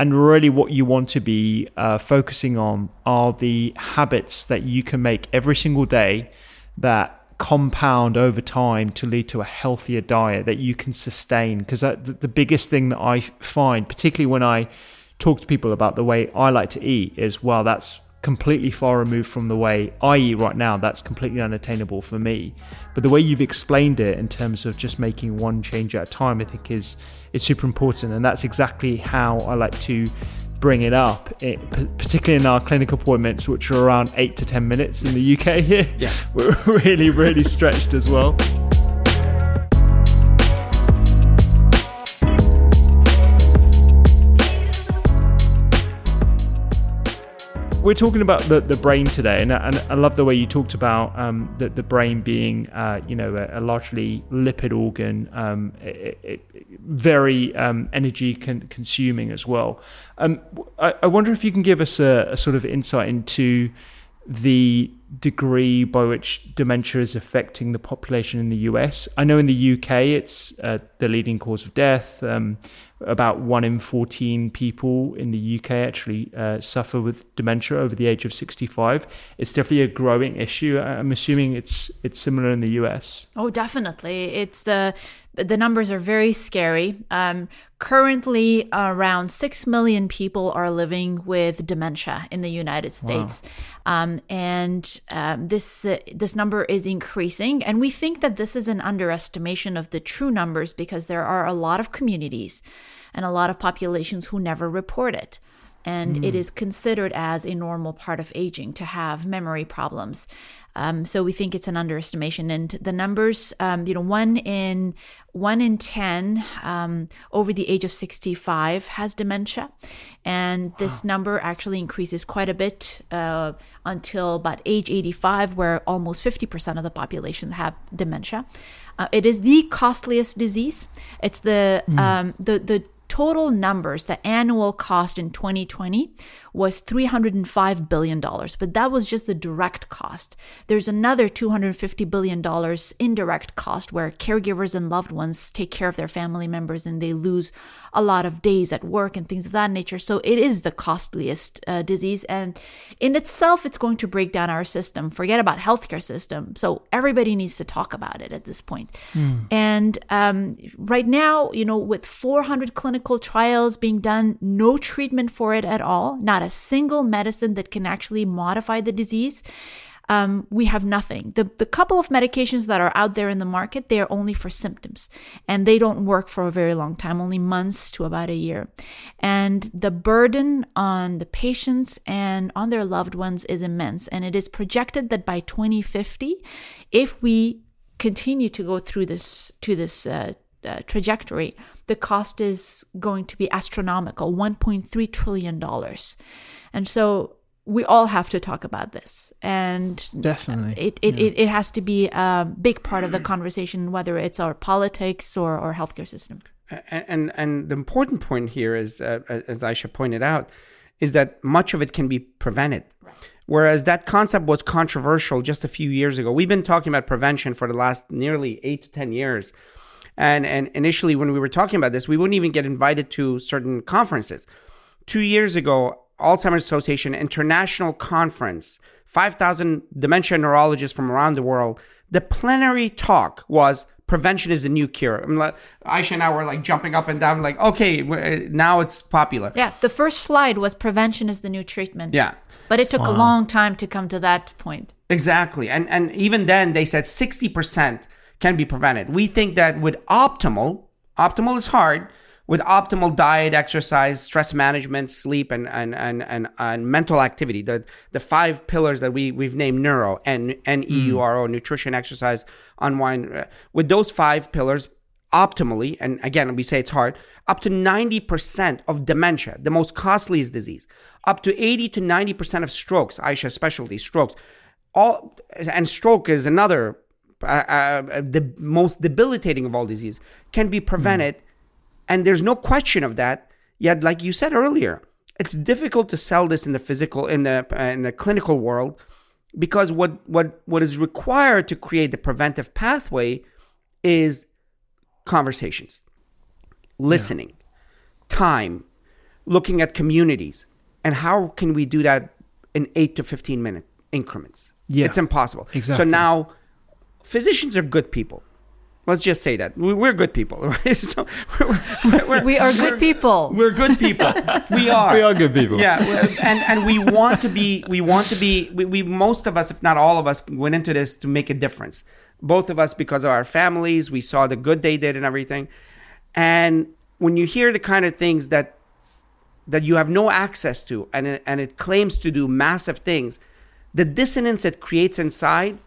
and really what you want to be uh, focusing on are the habits that you can make every single day that compound over time to lead to a healthier diet that you can sustain. Because the, the biggest thing that i find particularly when i talk to people about the way i like to eat is well that's completely far removed from the way i.e., right now. That's completely unattainable for me. But the way you've explained it in terms of just making one change at a time, I think is is super important, and that's exactly how I like to bring it up, eh, it, particularly in our clinic appointments, which are around eight to ten minutes in the UK here. Yeah, we're really really stretched as well. We're talking about the, the brain today, and, and I love the way you talked about um, the, the brain being, uh, you know, a, a, largely lipid organ, um, it, it, very um, energy con- consuming as well. Um, I, I, wonder if you can give us a, a sort of insight into the degree by which dementia is affecting the population in the US. I know in the UK it's uh, the leading cause of death. Um, about one in 14 people in the UK actually uh, suffer with dementia over the age of 65. It's definitely a growing issue. I'm assuming it's it's similar in the US. Oh, definitely. It's the the numbers are very scary. Um, currently, around 6 million people are living with dementia in the United States. Wow. Um, and um, this, uh, this number is increasing. And we think that this is an underestimation of the true numbers because there are a lot of communities and a lot of populations who never report it and mm. it is considered as a normal part of aging to have memory problems. Um, so we think it's an underestimation, and the numbers, um, you know, one in one in ten um, over the age of sixty-five has dementia, and this number actually increases quite a bit uh, until about age eighty-five, where almost fifty percent of the population have dementia. Uh, it is the costliest disease. It's the mm. the the total numbers, the annual cost in 2020 was $305 billion, but that was just the direct cost. There's another $250 billion indirect cost where caregivers and loved ones take care of their family members and they lose a lot of days at work and things of that nature. So it is the costliest uh, disease. And in itself, it's going to break down our system. Forget about healthcare system. So everybody needs to talk about it at this point. Mm. And um, right now, you know, with 400 clinical trials being done, no treatment for it at all, not not a single medicine that can actually modify the disease. Um, we have nothing. The, the couple of medications that are out there in the market, they are only for symptoms and they don't work for a very long time, only months to about a year. And the burden on the patients and on their loved ones is immense. And it is projected that by 2050, if we continue to go through this to this uh, uh, trajectory, the cost is going to be astronomical $1.3 trillion. And so we all have to talk about this. And definitely, it, it, yeah. it, it, has to be a big part of the conversation, whether it's our politics or our healthcare system. And, and, and the important point here is, uh, as Ayesha pointed out, is that much of it can be prevented. Whereas that concept was controversial just a few years ago. We've been talking about prevention for the last nearly eight to 10 years. And, and initially, when we were talking about this, we wouldn't even get invited to certain conferences. Two years ago, Alzheimer's Association International Conference, 5,000 dementia neurologists from around the world. The plenary talk was prevention is the new cure. I mean, like, Ayesha and I were like jumping up and down, like, okay, uh, now it's popular. Yeah, the first slide was prevention is the new treatment. Yeah. But it took wow. a long time to come to that point. Exactly. And, and even then, they said 60% can be prevented. We think that with optimal, optimal is hard, with optimal diet, exercise, stress management, sleep, and and and and, and mental activity, the the five pillars that we we've named neuro and N E U R O, mm. nutrition, exercise, unwind. Uh, with those five pillars, optimally, and again we say it's hard, up to ninety percent of dementia, the most costliest disease, up to eighty to ninety percent of strokes, Ayesha specialty strokes, all and stroke is another uh, the most debilitating of all diseases, can be prevented. Mm. And there's no question of that. Yet, like you said earlier, it's difficult to sell this in the physical, in the uh, in the clinical world, because what what what is required to create the preventive pathway is conversations, listening, yeah. time, looking at communities and how can we do that in 8 to 15 minute increments Yeah. it's impossible Exactly. so now physicians are good people. Let's just say that. We- we're good people right? So we're, we're, we're- We are good people. we're good people. We are We are. good people. yeah and and we want to be we want to be we, we most of us if not all of us went into this to make a difference. Both of us because of our families we saw the good they did and everything. And when you hear the kind of things that that you have no access to and it, and it claims to do massive things the dissonance it creates inside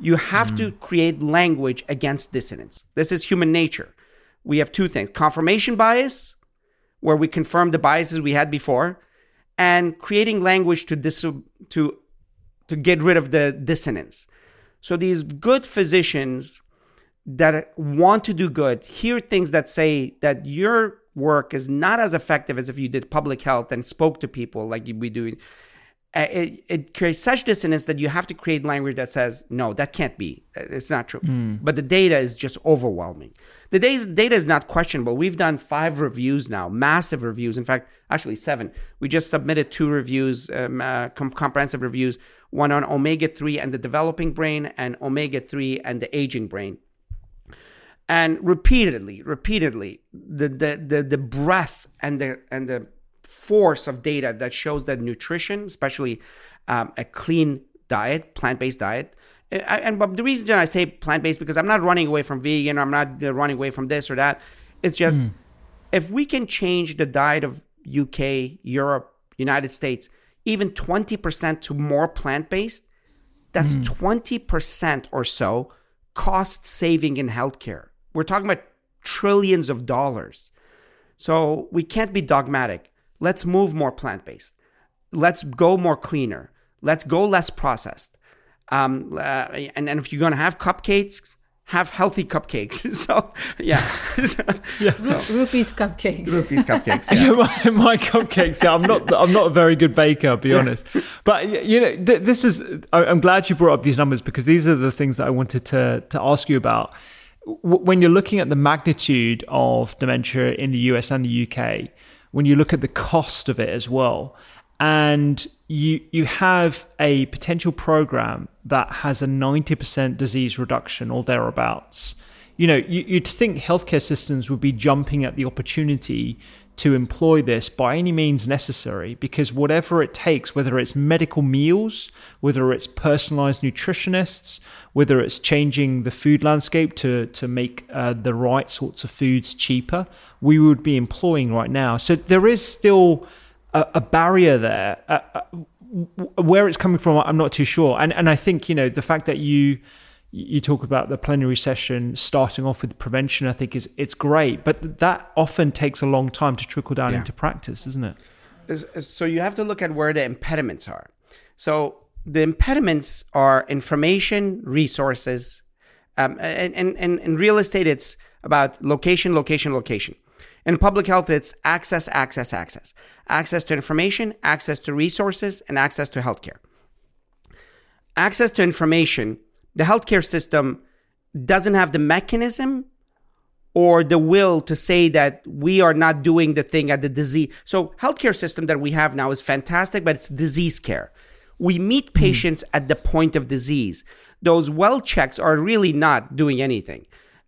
you have to mm. create language against dissonance. This is human nature. We have two things confirmation bias where we confirm the biases we had before and creating language to dis- to to get rid of the dissonance. So these good physicians that want to do good hear things that say that your work is not as effective as if you did public health and spoke to people like we do it, it creates such dissonance that you have to create language that says no that can't be. It's not true. But the data is just overwhelming. The data, data is not questionable. We've done five reviews now massive reviews. In fact actually seven. We just submitted two reviews um, uh, com- comprehensive reviews one on omega-3 and the developing brain and omega-3 and the aging brain. And repeatedly, repeatedly, the the the, the breadth and the and the force of data that shows that nutrition, especially um, a clean diet, plant based diet. And but the reason I say plant based because I'm not running away from vegan, I'm not uh, running away from this or that. It's just if we can change the diet of UK, Europe, United States, even 20% to more plant based, that's 20% or so cost saving in healthcare. We're talking about trillions of dollars. So we can't be dogmatic. Let's move more plant based. Let's go more cleaner. Let's go less processed. Um, uh, and, and if you're going to have cupcakes, have healthy cupcakes. so, yeah. yeah. So, Rupy's cupcakes. these cupcakes. Yeah, my, my cupcakes. Yeah, I'm not. I'm not a very good baker, I'll be honest. But you know, th- this is. I- I'm glad you brought up these numbers because these are the things that I wanted to to ask you about. W- When you're looking at the magnitude of dementia in the US and the UK, when you look at the cost of it as well, and you you have a potential program that has a 90% disease reduction or thereabouts. You know, you, you'd think healthcare systems would be jumping at the opportunity to employ this by any means necessary because whatever it takes, whether it's medical meals, whether it's personalized nutritionists, whether it's changing the food landscape to, to make uh, the right sorts of foods cheaper, we would be employing right now. So there is still a, a barrier there. Uh, uh, where it's coming from, I'm not too sure. And and I think you know the fact that you you talk about the plenary session starting off with prevention. I think is it's great, but that often takes a long time to trickle down Yeah. into practice, isn't it? so you have to look at where the impediments are. So the impediments are information, resources, um, and, and, and in real estate, it's about location, location, location. In public health, it's access, access, access. Access to information, access to resources, and access to healthcare. Access to information, the healthcare system doesn't have the mechanism or the will to say that we are not doing the thing at the disease. So healthcare system that we have now is fantastic, but it's disease care. We meet patients at the point of disease. Those well checks are really not doing anything.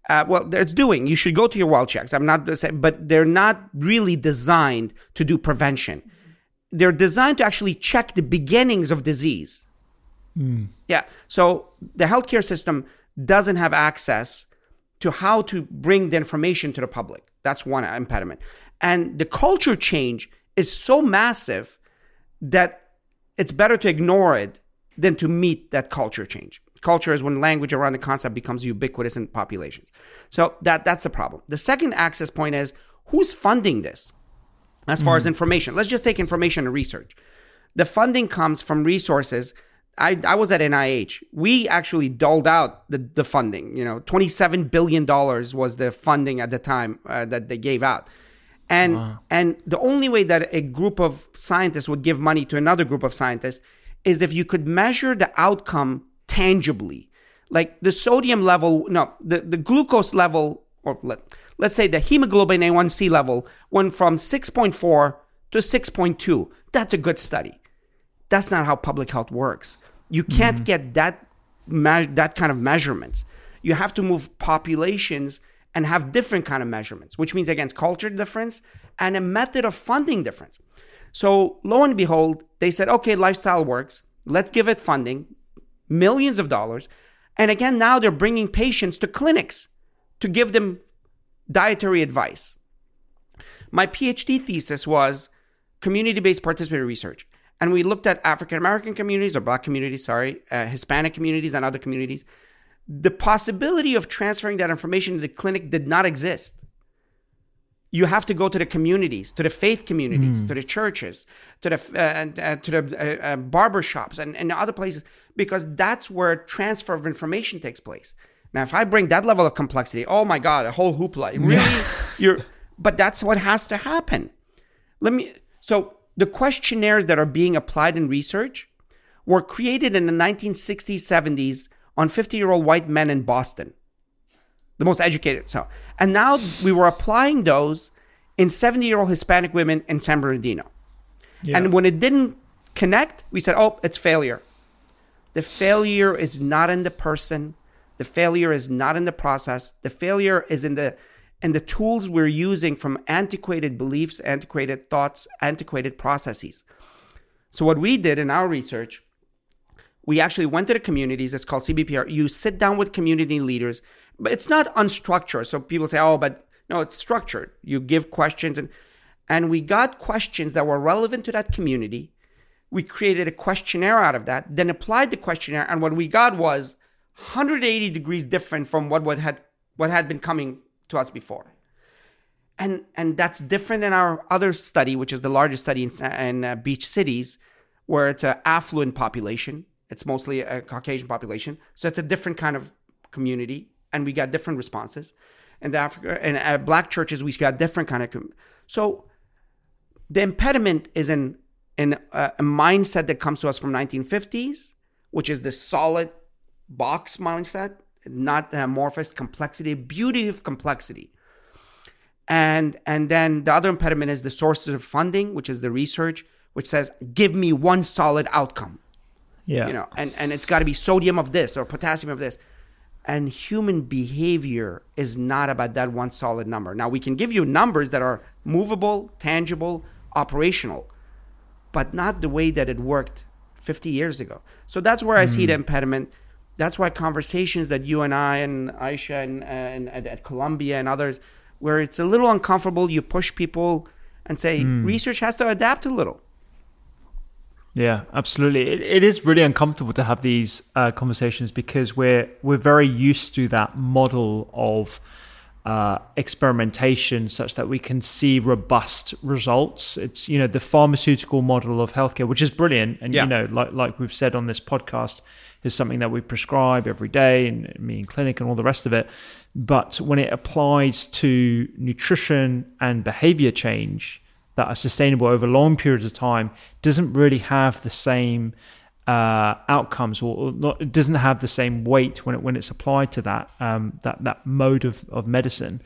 Uh, well, it's doing. You should go to your well checks. I'm not saying, but they're not really designed to do prevention. They're designed to actually check the beginnings of disease. Mm. Yeah. So the healthcare system doesn't have access to how to bring the information to the public. That's one impediment. And the culture change is so massive that it's better to ignore it than to meet that culture change. Culture is when language around the concept becomes ubiquitous in populations. So that that's the problem. The second access point is who's funding this? As far as mm. information, let's just take information and research. The funding comes from resources. I, I was at NIH. We actually doled out the, the funding. You know, $27 billion was the funding at the time uh, that they gave out. And, and the only way that a group of scientists would give money to another group of scientists is if you could measure the outcome tangibly. Like the sodium level, no, the, the glucose level, or let, let's say the hemoglobin A1C level went from 6.4 to 6.2. That's a good study. That's not how public health works. You can't mm-hmm. get that me- that kind of measurements. You have to move populations and have different kind of measurements, which means against culture difference and a method of funding difference. So lo and behold, they said, okay, lifestyle works. Let's give it funding, millions of dollars. And again, now they're bringing patients to clinics to give them dietary advice. My PhD thesis was community based participatory research. And we looked at African American communities or Black communities, sorry, uh, Hispanic communities, and other communities. The possibility of transferring that information to the clinic did not exist. You have to go to the communities, to the faith communities, mm. to the churches, to the uh, uh, to the uh, uh, barber shops, and, and other places, because that's where transfer of information takes place. Now, if I bring that level of complexity, oh my God, a whole hoopla. Really, you're but that's what has to happen. Let me, so the questionnaires that are being applied in research were created in the 1960s, 70s on 50 year old white men in Boston, the most educated. So, and now we were applying those in 70 year old Hispanic women in San Bernardino. Yeah. And when it didn't connect, we said, oh, it's failure. The failure is not in the person. The failure is not in the process. The failure is in the and the tools we're using from antiquated beliefs, antiquated thoughts, antiquated processes. So, what we did in our research, we actually went to the communities. It's called CBPR. You sit down with community leaders, but it's not unstructured. So people say, "Oh, but no, it's structured." You give questions, and and we got questions that were relevant to that community. We created a questionnaire out of that, then applied the questionnaire, and what we got was 180 degrees different from what, what had what had been coming to us before. And, and that's different in our other study, which is the largest study in, in uh, beach cities, where it's an affluent population. It's mostly a Caucasian population. So it's a different kind of community, and we got different responses. And the Africa and uh, black churches, we got different kind of. Com- so the impediment is in in a, a mindset that comes to us from 1950s, which is this solid box mindset not amorphous complexity, beauty of complexity. And and then the other impediment is the sources of funding, which is the research, which says, give me one solid outcome. Yeah. You know, and, and it's gotta be sodium of this or potassium of this. And human behavior is not about that one solid number. Now we can give you numbers that are movable, tangible, operational, but not the way that it worked 50 years ago. So that's where I see the mm. impediment that's why conversations that you and I and Ayesha and, and, and at Columbia and others, where it's a little uncomfortable, you push people and say mm. research has to adapt a little. Yeah, absolutely. It, it is really uncomfortable to have these uh, conversations because we're we're very used to that model of uh, experimentation, such that we can see robust results. It's you know the pharmaceutical model of healthcare, which is brilliant, and yeah. you know like like we've said on this podcast, is something that we prescribe every day and me in clinic and all the rest of it. But when it applies to nutrition and behavior change that are sustainable over long periods of time, doesn't really have the same uh, outcomes or, not, it doesn't have the same weight when it when it's applied to that um, that that mode of, of medicine.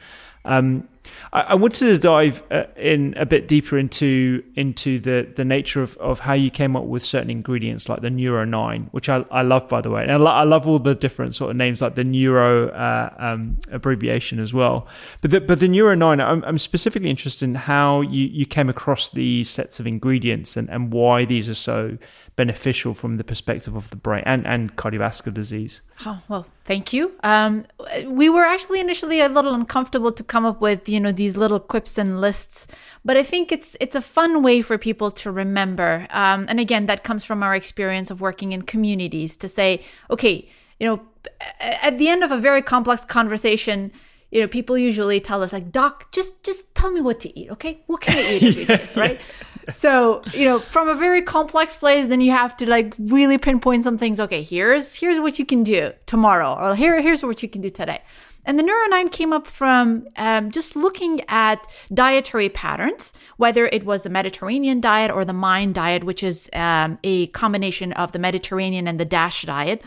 Um, I, I, wanted to dive uh, in a bit deeper into into the, the nature of, of how you came up with certain ingredients like the Neuro 9, which I, I love, by the way. And I, lo- I love all the different sort of names like the Neuro uh, um, abbreviation as well. But the, but the Neuro 9, I'm, I'm specifically interested in how you, you came across these sets of ingredients and, and why these are so beneficial from the perspective of the brain and, and cardiovascular disease. Oh, well, thank you. Um, we were actually initially a little uncomfortable to come up with, you know, these little quips and lists, but I think it's it's a fun way for people to remember. Um, and again, that comes from our experience of working in communities to say, okay, you know, at the end of a very complex conversation, you know, people usually tell us like, "Doc, just just tell me what to eat, okay? What can I eat every day, right?" so you know from a very complex place then you have to like really pinpoint some things okay here's here's what you can do tomorrow or here here's what you can do today and the Neuro 9 came up from um, just looking at dietary patterns, whether it was the Mediterranean diet or the MIND diet, which is um, a combination of the Mediterranean and the DASH diet.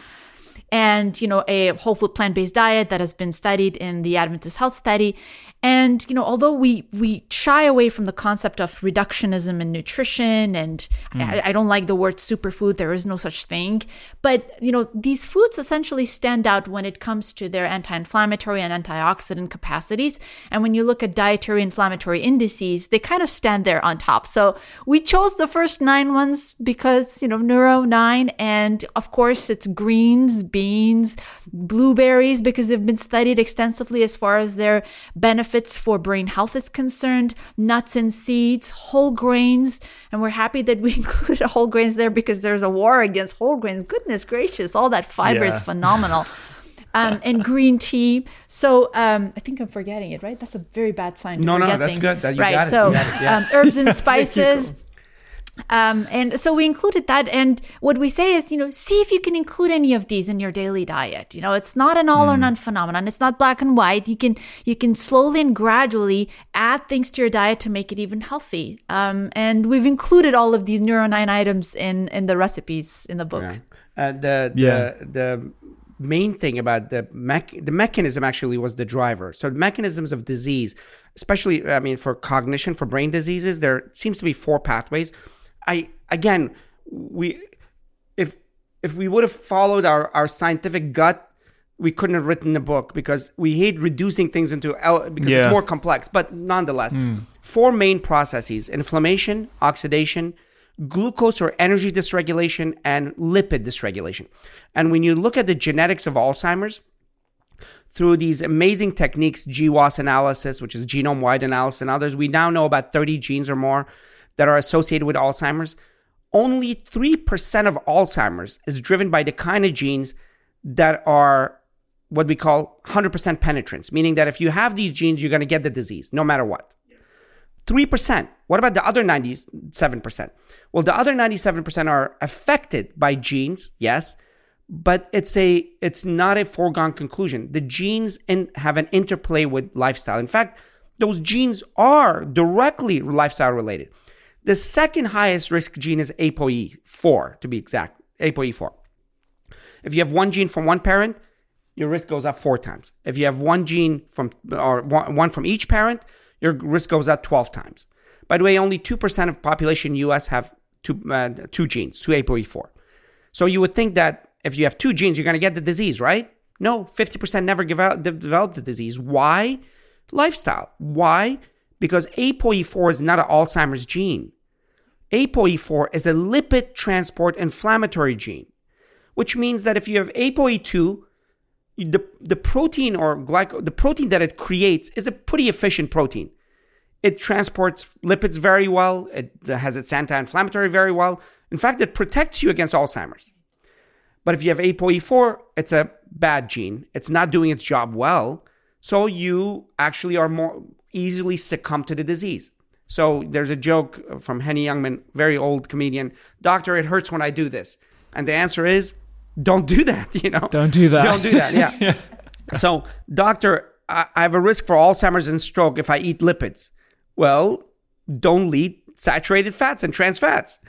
And you know a whole food plant-based diet that has been studied in the adventist health study And you know, although we we shy away from the concept of reductionism in nutrition, and mm. I, I don't like the word superfood. There is no such thing. But you know, these foods essentially stand out when it comes to their anti-inflammatory and antioxidant capacities. And when you look at dietary inflammatory indices, they kind of stand there on top. So we chose the first nine ones because you know neuro nine, and of course it's greens, beans, blueberries because they've been studied extensively as far as their benefits for brain health is concerned, nuts and seeds, whole grains, and we're happy that we included whole grains there because there's a war against whole grains. Goodness gracious, all that fiber is phenomenal. Um, and green tea. So um, I think I'm forgetting it, right? That's a very bad sign. To No, no, that's things. good. That you right. got it. So You got it, yeah. um, herbs and spices. Um, and so we included that. And what we say is, you know, see if you can include any of these in your daily diet. You know, it's not an all or Hmm. none phenomenon. It's not black and white. You can you can slowly and gradually add things to your diet to make it even healthy. Um, and we've included all of these Neuro Nine items in in the recipes in the book. Yeah. Uh, the the Yeah. the main thing about the mech- the mechanism actually was the driver. So mechanisms of disease, especially I mean for cognition for brain diseases, there seems to be four pathways. I again we if if we would have followed our our scientific gut. We couldn't have written the book because we hate reducing things into el- because it's more complex. But nonetheless, hmm. four main processes: inflammation, oxidation, glucose or energy dysregulation, and lipid dysregulation. And when you look at the genetics of Alzheimer's, through these amazing techniques, GWAS analysis, which is genome wide analysis, and others, we now know about 30 genes or more that are associated with Alzheimer's. Only 3% of Alzheimer's is driven by the kind of genes that are what we call 100% penetrance, meaning that if you have these genes, you're going to get the disease no matter what. 3%. What about the other 97%? Well, the other 97% are affected by genes, yes, but it's a it's not a foregone conclusion. The genes in, have an interplay with lifestyle. In fact, those genes are directly lifestyle related. The second highest risk gene is ApoE4 to be exact. ApoE4. If you have one gene from one parent, your risk goes up four times. If you have one gene from or one from each parent, your risk goes up 12 times. By the way, only 2% of population in the US have two, uh, two genes, two ApoE4. So you would think that if you have two genes, you're going to get the disease, right? No, 50% never develop the disease. Why? Lifestyle. Why? Because ApoE4 is not an Alzheimer's gene. ApoE4 is a lipid transport inflammatory gene, which means that if you have ApoE2, the, the protein or glyco, the protein that it creates is a pretty efficient protein. It transports lipids very well. It has its anti-inflammatory very well. In fact, it protects you against Alzheimer's. But if you have ApoE4, it's a bad gene. It's not doing its job well. So you actually are more easily succumb to the disease. So there's a joke from Henny Youngman, very old comedian. Doctor, it hurts when I do this. And the answer is, don't do that, you know? Don't do that. Don't do that, yeah. So, doctor, I, I have a risk for Alzheimer's and stroke if I eat lipids. Well, don't eat saturated fats and trans fats.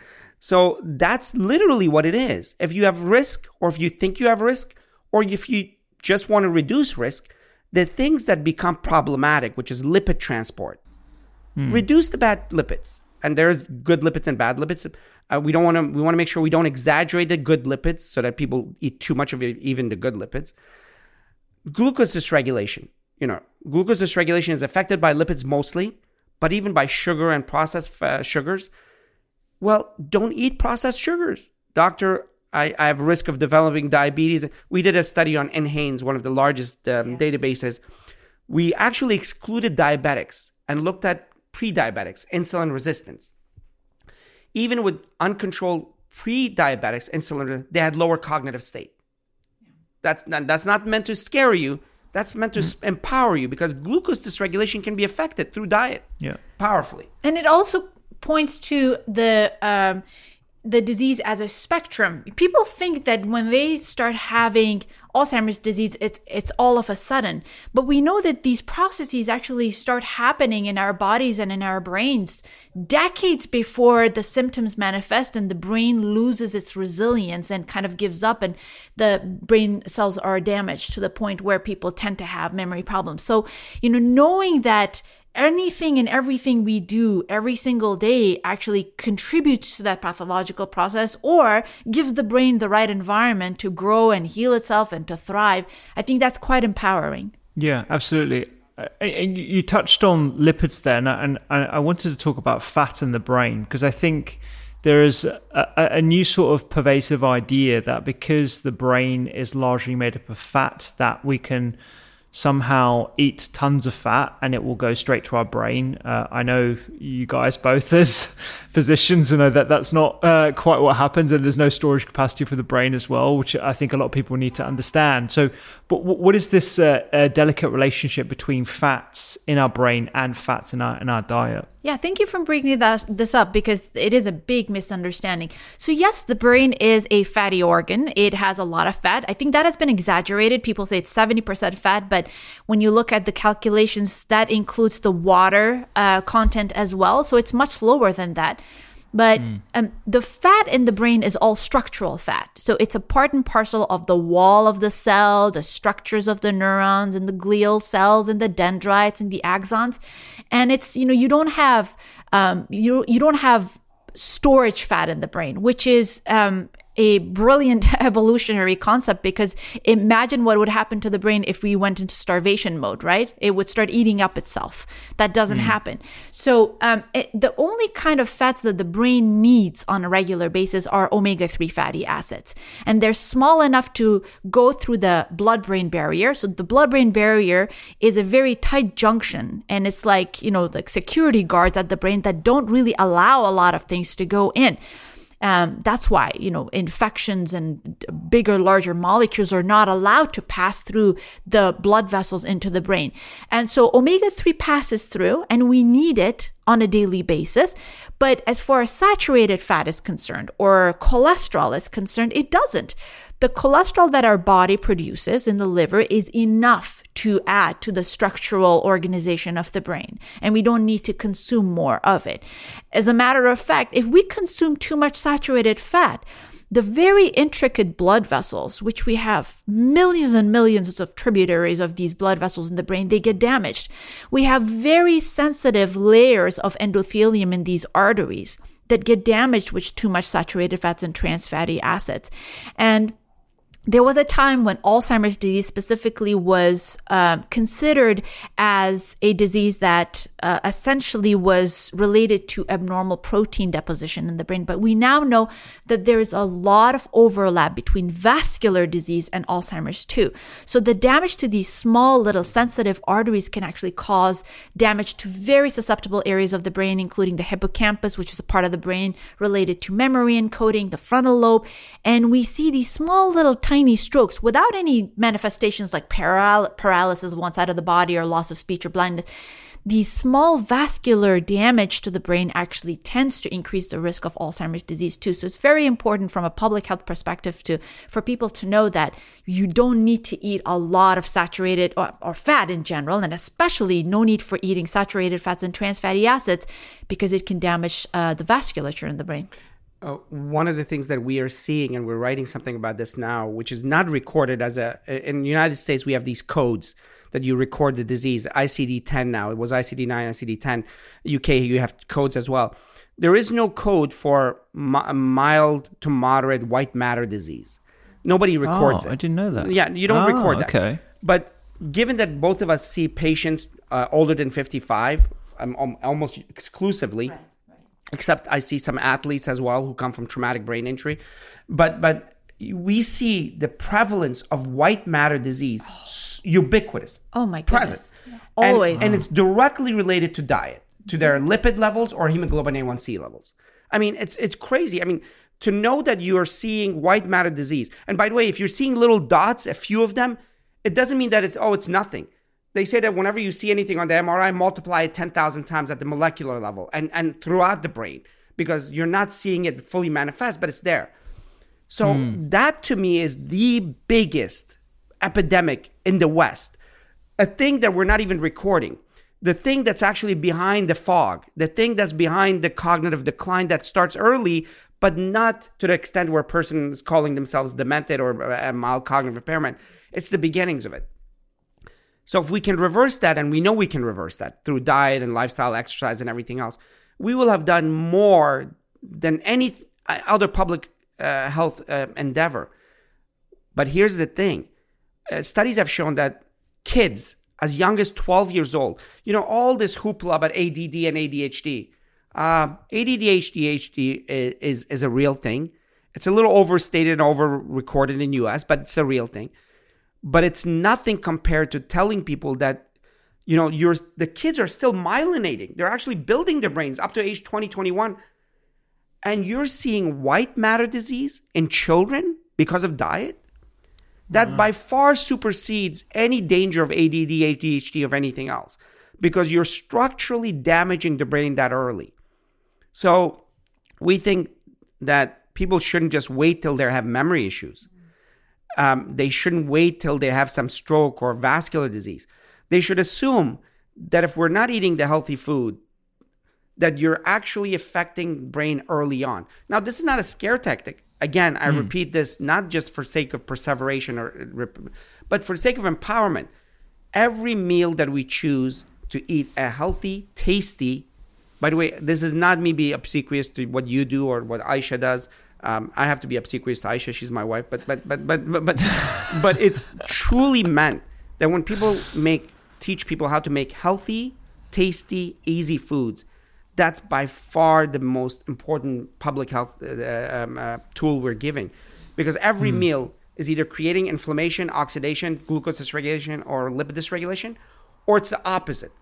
So that's literally what it is. If you have risk, or if you think you have risk, or if you just want to reduce risk, the things that become problematic, which is lipid transport, reduce the bad lipids. And there's good lipids and bad lipids. Uh, we don't want to. We want to make sure we don't exaggerate the good lipids so that people eat too much of even the good lipids. Glucose dysregulation. You know, glucose dysregulation is affected by lipids mostly, but even by sugar and processed uh, sugars. Well, don't eat processed sugars. Doctor, I, I have a risk of developing diabetes. We did a study on NHANES, one of the largest um, databases. We actually excluded diabetics and looked at pre diabetics, insulin resistance. Even with uncontrolled pre diabetics, insulin, they had lower cognitive state. That's not, that's not meant to scare you. That's meant to s empower you because glucose dysregulation can be affected through diet Yeah. powerfully. And it also points to the um, the disease as a spectrum. People think that when they start having Alzheimer's disease, it's it's all of a sudden. But we know that these processes actually start happening in our bodies and in our brains decades before the symptoms manifest and the brain loses its resilience and kind of gives up and the brain cells are damaged to the point where people tend to have memory problems. So, you know, knowing that anything and everything we do every single day actually contributes to that pathological process or gives the brain the right environment to grow and heal itself and to thrive, I think that's quite empowering. Yeah, absolutely. Uh, and you touched on lipids there, and I wanted to talk about fat in the brain because I think there is a, a, new sort of pervasive idea that because the brain is largely made up of fat, that we can somehow eat tons of fat and it will go straight to our brain. Uh, I know you guys both as physicians know that that's not uh, quite what happens and there's no storage capacity for the brain as well, which I think a lot of people need to understand. So, but what is this uh, delicate relationship between fats in our brain and fats in our in our diet? Yeah, thank you for bringing that, this up because it is a big misunderstanding. So, yes, the brain is a fatty organ. It has a lot of fat. I think that has been exaggerated. People say it's 70% fat, but when you look at the calculations, that includes the water uh, content as well. So, it's much lower than that. But mm. um, the fat in the brain is all structural fat. So it's a part and parcel of the wall of the cell, the structures of the neurons and the glial cells and the dendrites and the axons. And it's, you know, you don't have, um, you, you don't have storage fat in the brain, which is um, a brilliant evolutionary concept because imagine what would happen to the brain if we went into starvation mode, right? It would start eating up itself. That doesn't mm. happen. So, um, it, the only kind of fats that the brain needs on a regular basis are omega 3 fatty acids. And they're small enough to go through the blood brain barrier. So, the blood brain barrier is a very tight junction. And it's like, you know, like security guards at the brain that don't really allow a lot of things to go in. Um, that's why, you know, infections and bigger, larger molecules are not allowed to pass through the blood vessels into the brain. And so omega 3 passes through, and we need it on a daily basis. But as far as saturated fat is concerned or cholesterol is concerned, it doesn't. The cholesterol that our body produces in the liver is enough to add to the structural organization of the brain, and we don't need to consume more of it. As a matter of fact, if we consume too much saturated fat, the very intricate blood vessels, which we have millions and millions of tributaries of these blood vessels in the brain, they get damaged. We have very sensitive layers of endothelium in these arteries that get damaged with too much saturated fats and trans fatty acids. And there was a time when Alzheimer's disease specifically was uh, considered as a disease that uh, essentially was related to abnormal protein deposition in the brain. But we now know that there is a lot of overlap between vascular disease and Alzheimer's too. So the damage to these small little sensitive arteries can actually cause damage to very susceptible areas of the brain, including the hippocampus, which is a part of the brain related to memory encoding, the frontal lobe. And we see these small little tiny strokes without any manifestations like paral- paralysis of one side of the body or loss of speech or blindness. The small vascular damage to the brain actually tends to increase the risk of Alzheimer's disease too. So it's very important from a public health perspective to for people to know that you don't need to eat a lot of saturated or, or fat in general, and especially no need for eating saturated fats and trans fatty acids because it can damage uh, the vasculature in the brain uh, one of the things that we are seeing, and we're writing something about this now, which is not recorded as a in the United States, we have these codes that you record the disease. ICD 10 now, it was ICD 9, ICD 10. UK, you have codes as well. There is no code for mild to moderate white matter disease. Nobody records oh, it. I didn't know that. Yeah, you don't oh, record that. Okay. But given that both of us see patients uh, older than 55, um, almost exclusively. Right except I see some athletes as well who come from traumatic brain injury. But but we see the prevalence of white matter disease oh. ubiquitous. Oh my goodness. Present. Always. And, and, it's directly related to diet, to their lipid levels or hemoglobin A1C levels. I mean, it's it's crazy. I mean, to know that you are seeing white matter disease. And by the way, if you're seeing little dots, a few of them, it doesn't mean that it's oh, it's nothing they say that whenever you see anything on the MRI, multiply it 10,000 times at the molecular level and, and throughout the brain because you're not seeing it fully manifest, but it's there. So mm. that to me is the biggest epidemic in the West, a thing that we're not even recording, the thing that's actually behind the fog, the thing that's behind the cognitive decline that starts early, but not to the extent where a person is calling themselves demented or a mild cognitive impairment. It's the beginnings of it. So if we can reverse that, and we know we can reverse that through diet and lifestyle, exercise, and everything else, we will have done more than any other public uh, health uh, endeavor. But here's the thing uh, studies have shown that kids as young as 12 years old, you know, all this hoopla about ADD and ADHD. Uh, ADD, ADHD is, is a real thing. It's a little overstated and over recorded in US, but it's a real thing. But it's nothing compared to telling people that, you know, you're, the kids are still myelinating. They're actually building their brains up to age 20, 21. And you're seeing white matter disease in children because of diet that mm-hmm. by far supersedes any danger of ADD, ADHD, of anything else because you're structurally damaging the brain that early. So we think that people shouldn't just wait till they have memory issues. Um, they shouldn't wait till they have some stroke or vascular disease. They should assume that if we're not eating the healthy food, that you're actually affecting brain early on. Now, this is not a scare tactic. Again, I mm. repeat this not just for sake of perseveration or but for sake of empowerment. Every meal that we choose to eat a healthy, tasty, by the way, this is not me be obsequious to what you do or what Ayesha does. Um, I have to be obsequious to Ayesha; she's my wife. But but but but but but, but it's truly meant that when people make teach people how to make healthy, tasty, easy foods, that's by far the most important public health uh, um, uh, tool we're giving, because every mm. meal is either creating inflammation, oxidation, glucose dysregulation, or lipid dysregulation, or it's the opposite.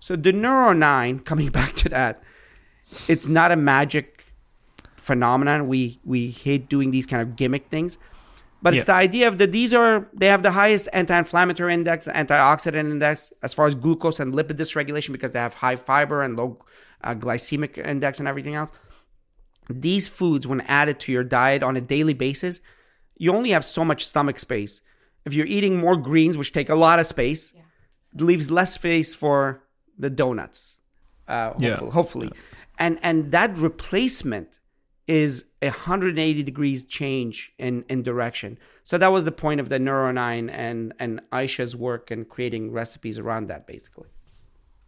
So the Neuro 9, coming back to that, it's not a magic phenomenon. We we hate doing these kind of gimmick things. But yeah. it's the idea of that these are they have the highest anti-inflammatory index, antioxidant index as far as glucose and lipid dysregulation because they have high fiber and low uh, glycemic index and everything else. These foods, when added to your diet on a daily basis, you only have so much stomach space. If you're eating more greens, which take a lot of space, yeah. leaves less space for the donuts. Uh, hopefully, yeah. hopefully. Yeah. and and that replacement is a 180 degrees change in in direction. So that was the point of the Neuro Nine and and Ayesha's work and creating recipes around that, basically.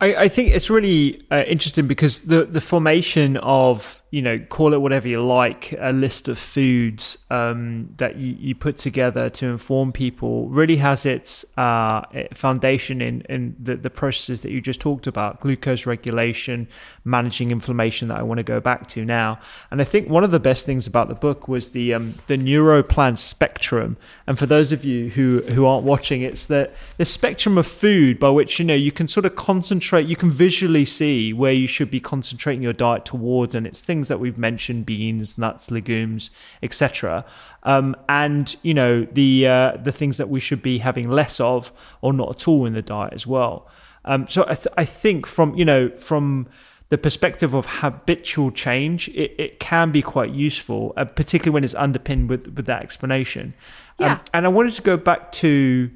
I, I think it's really uh, interesting because the the formation of you know, call it whatever you like, a list of foods um, that you, you put together to inform people really has its uh, foundation in, in the, the processes that you just talked about glucose regulation, managing inflammation that I want to go back to now. And I think one of the best things about the book was the um, the neuroplan spectrum. And for those of you who, who aren't watching, it's the, the spectrum of food by which, you know, you can sort of concentrate, you can visually see where you should be concentrating your diet towards. And it's things things that we've mentioned beans nuts legumes etc um, and you know the uh, the things that we should be having less of or not at all in the diet as well um, so I, th- I think from you know from the perspective of habitual change, it, it can be quite useful, uh, particularly when it's underpinned with, with that explanation. Um, yeah. and I wanted to go back to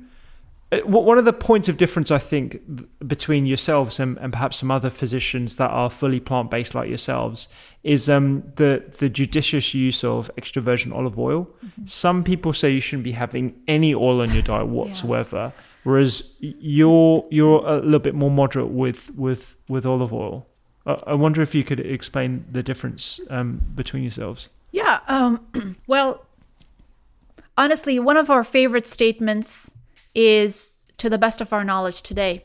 one of the points of difference, I think, between yourselves and, and perhaps some other physicians that are fully plant based like yourselves is um, the the judicious use of extra virgin olive oil. Mm-hmm. Some people say you shouldn't be having any oil in your diet whatsoever, yeah. whereas you're you're a little bit more moderate with with with olive oil. Uh, I wonder if you could explain the difference um, between yourselves. Yeah. Um, well, honestly, one of our favorite statements is to the best of our knowledge today.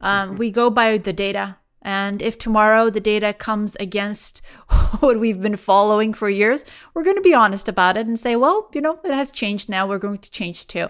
Um, mm-hmm. We go by the data. And if tomorrow the data comes against what we've been following for years, we're going to be honest about it and say, well, you know, it has changed now. We're going to change too.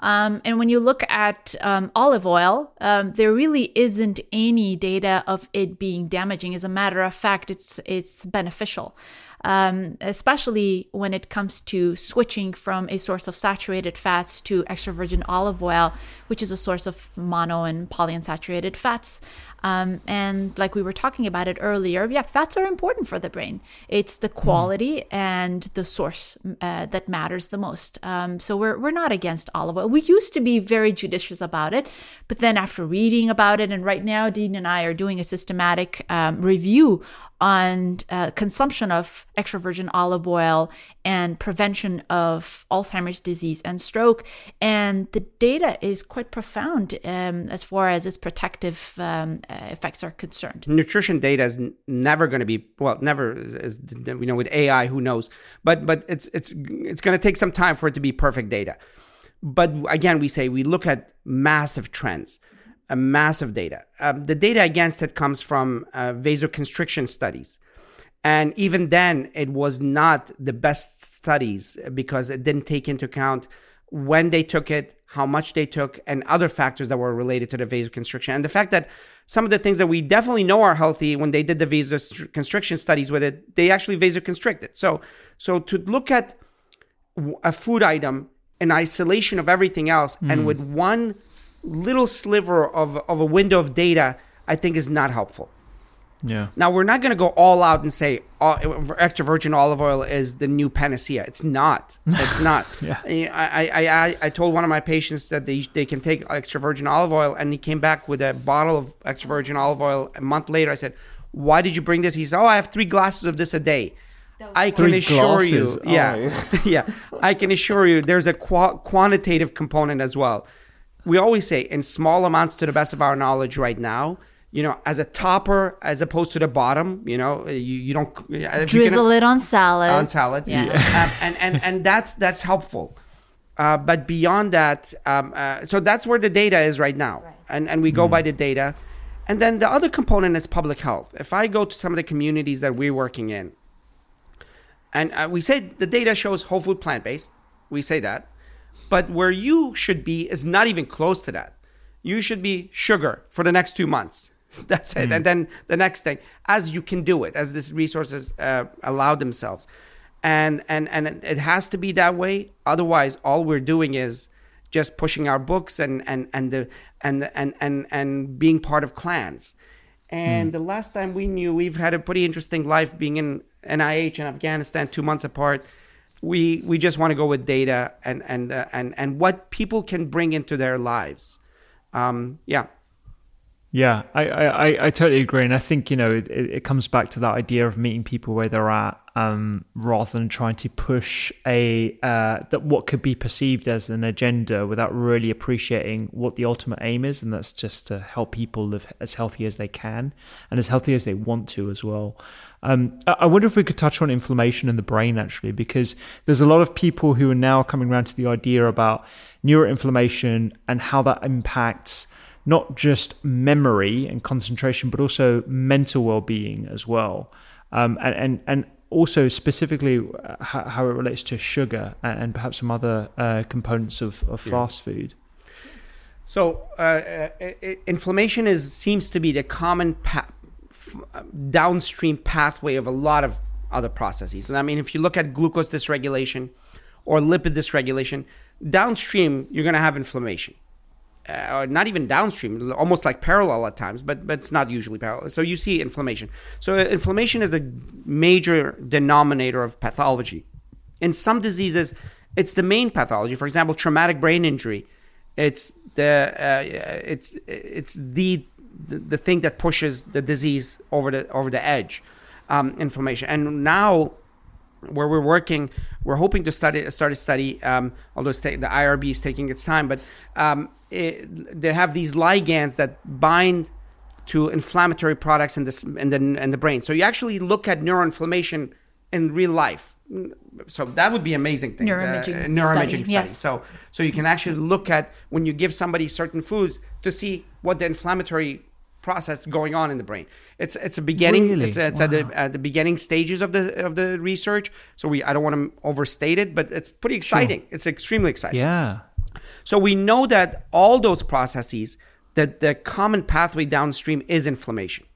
Um, and when you look at um, olive oil, um, there really isn't any data of it being damaging. As a matter of fact, it's it's beneficial um, especially when it comes to switching from a source of saturated fats to extra virgin olive oil, which is a source of mono and polyunsaturated fats. Um, and like we were talking about it earlier, yeah, fats are important for the brain. It's the quality and the source uh, that matters the most. Um, so we're, we're not against olive oil. We used to be very judicious about it, but then after reading about it, and right now Dean and I are doing a systematic um, review on uh, consumption of extra virgin olive oil and prevention of Alzheimer's disease and stroke. And the data is quite profound um, as far as its protective um, uh, effects are concerned. Nutrition data is never going to be well, never is, you know with AI, who knows? But but it's it's it's going to take some time for it to be perfect data. But again, we say we look at massive trends a massive data. Um, the data against it comes from uh, vasoconstriction studies. And even then, it was not the best studies because it didn't take into account when they took it, how much they took, and other factors that were related to the vasoconstriction. And the fact that some of the things that we definitely know are healthy when they did the vasoconstriction studies with it, they actually vasoconstricted. So, so to look at a food item in isolation of everything else mm. and with one little sliver of, of a window of data, I think is not helpful. Yeah. Now we're not going to go all out and say uh, extra virgin olive oil is the new panacea. It's not. It's not. yeah. I, I, I, I told one of my patients that they they can take extra virgin olive oil, and he came back with a bottle of extra virgin olive oil. A month later, I said, "Why did you bring this?" He said, "Oh, I have three glasses of this a day." I can Three assure glasses. you, yeah, Oh. yeah, I can assure you, there's a qua quantitative component as well we always say in small amounts to the best of our knowledge right now you know as a topper as opposed to the bottom you know you, you don't Drizzle gonna- it on salad. on salads Yeah. um, and, and and that's that's helpful. Uh, but beyond that um, uh, so that's where the data is right now. And and we go by the data. And then the other component is public health. If i go to some of the communities that we're working in and uh, we say the data shows whole food plant-based. We say that. But where you should be is not even close to that. You should be sugar for the next two months. That's it. And then the next thing, as you can do it, as these resources uh, allow themselves. And, and, and it has to be that way. Otherwise, all we're doing is just pushing our books and, and, and, the, and, and, and, and being part of clans. And the last time we knew, we've had a pretty interesting life being in NIH and Afghanistan, two months apart we we just want to go with data and and uh, and and what people can bring into their lives. Um, yeah, Yeah, I, I, I- totally agree, and I think you know it, it comes back to that idea of meeting people where they're at, um, rather than trying to push a uh, that what could be perceived as an agenda without really appreciating what the ultimate aim is, and that's just to help people live as healthy as they can and as healthy as they want to as well. Um, I wonder if we could touch on inflammation in the brain actually, because there's a lot of people who are now coming around to the idea about neuroinflammation and how that impacts not just memory and concentration, but also mental well-being as well, um, and, and and also specifically uh, how, it relates to sugar and, perhaps some other uh, components of, of fast food. So uh, uh, uh, inflammation is seems to be the common pa- f- downstream pathway of a lot of other processes. And I mean, if you look at glucose dysregulation or lipid dysregulation, downstream you're going to have inflammation. Uh, not even downstream, almost like parallel at times, but but it's not usually parallel. So you see inflammation. So inflammation is the major denominator of pathology. In some diseases, it's the main pathology. For example, traumatic brain injury it's the uh, it's it's the, the the thing that pushes the disease over the over the edge um, inflammation and now where we're working we're hoping to study start a study um, although the irb is taking its time but um, it, they have these ligands that bind to inflammatory products in this in the in the brain so you actually look at neuroinflammation in real life so that would be amazing thing Neuroimaging uh, neuroimaging study, study, yes. so so you can actually look at when you give somebody certain foods to see what the inflammatory process going on in the brain. It's it's a beginning. Really? It's it's at the at the beginning stages of the of the research. So we I don't want to overstate it, but it's pretty exciting. It's extremely exciting. Yeah. So we know that all those processes that the common pathway downstream is inflammation.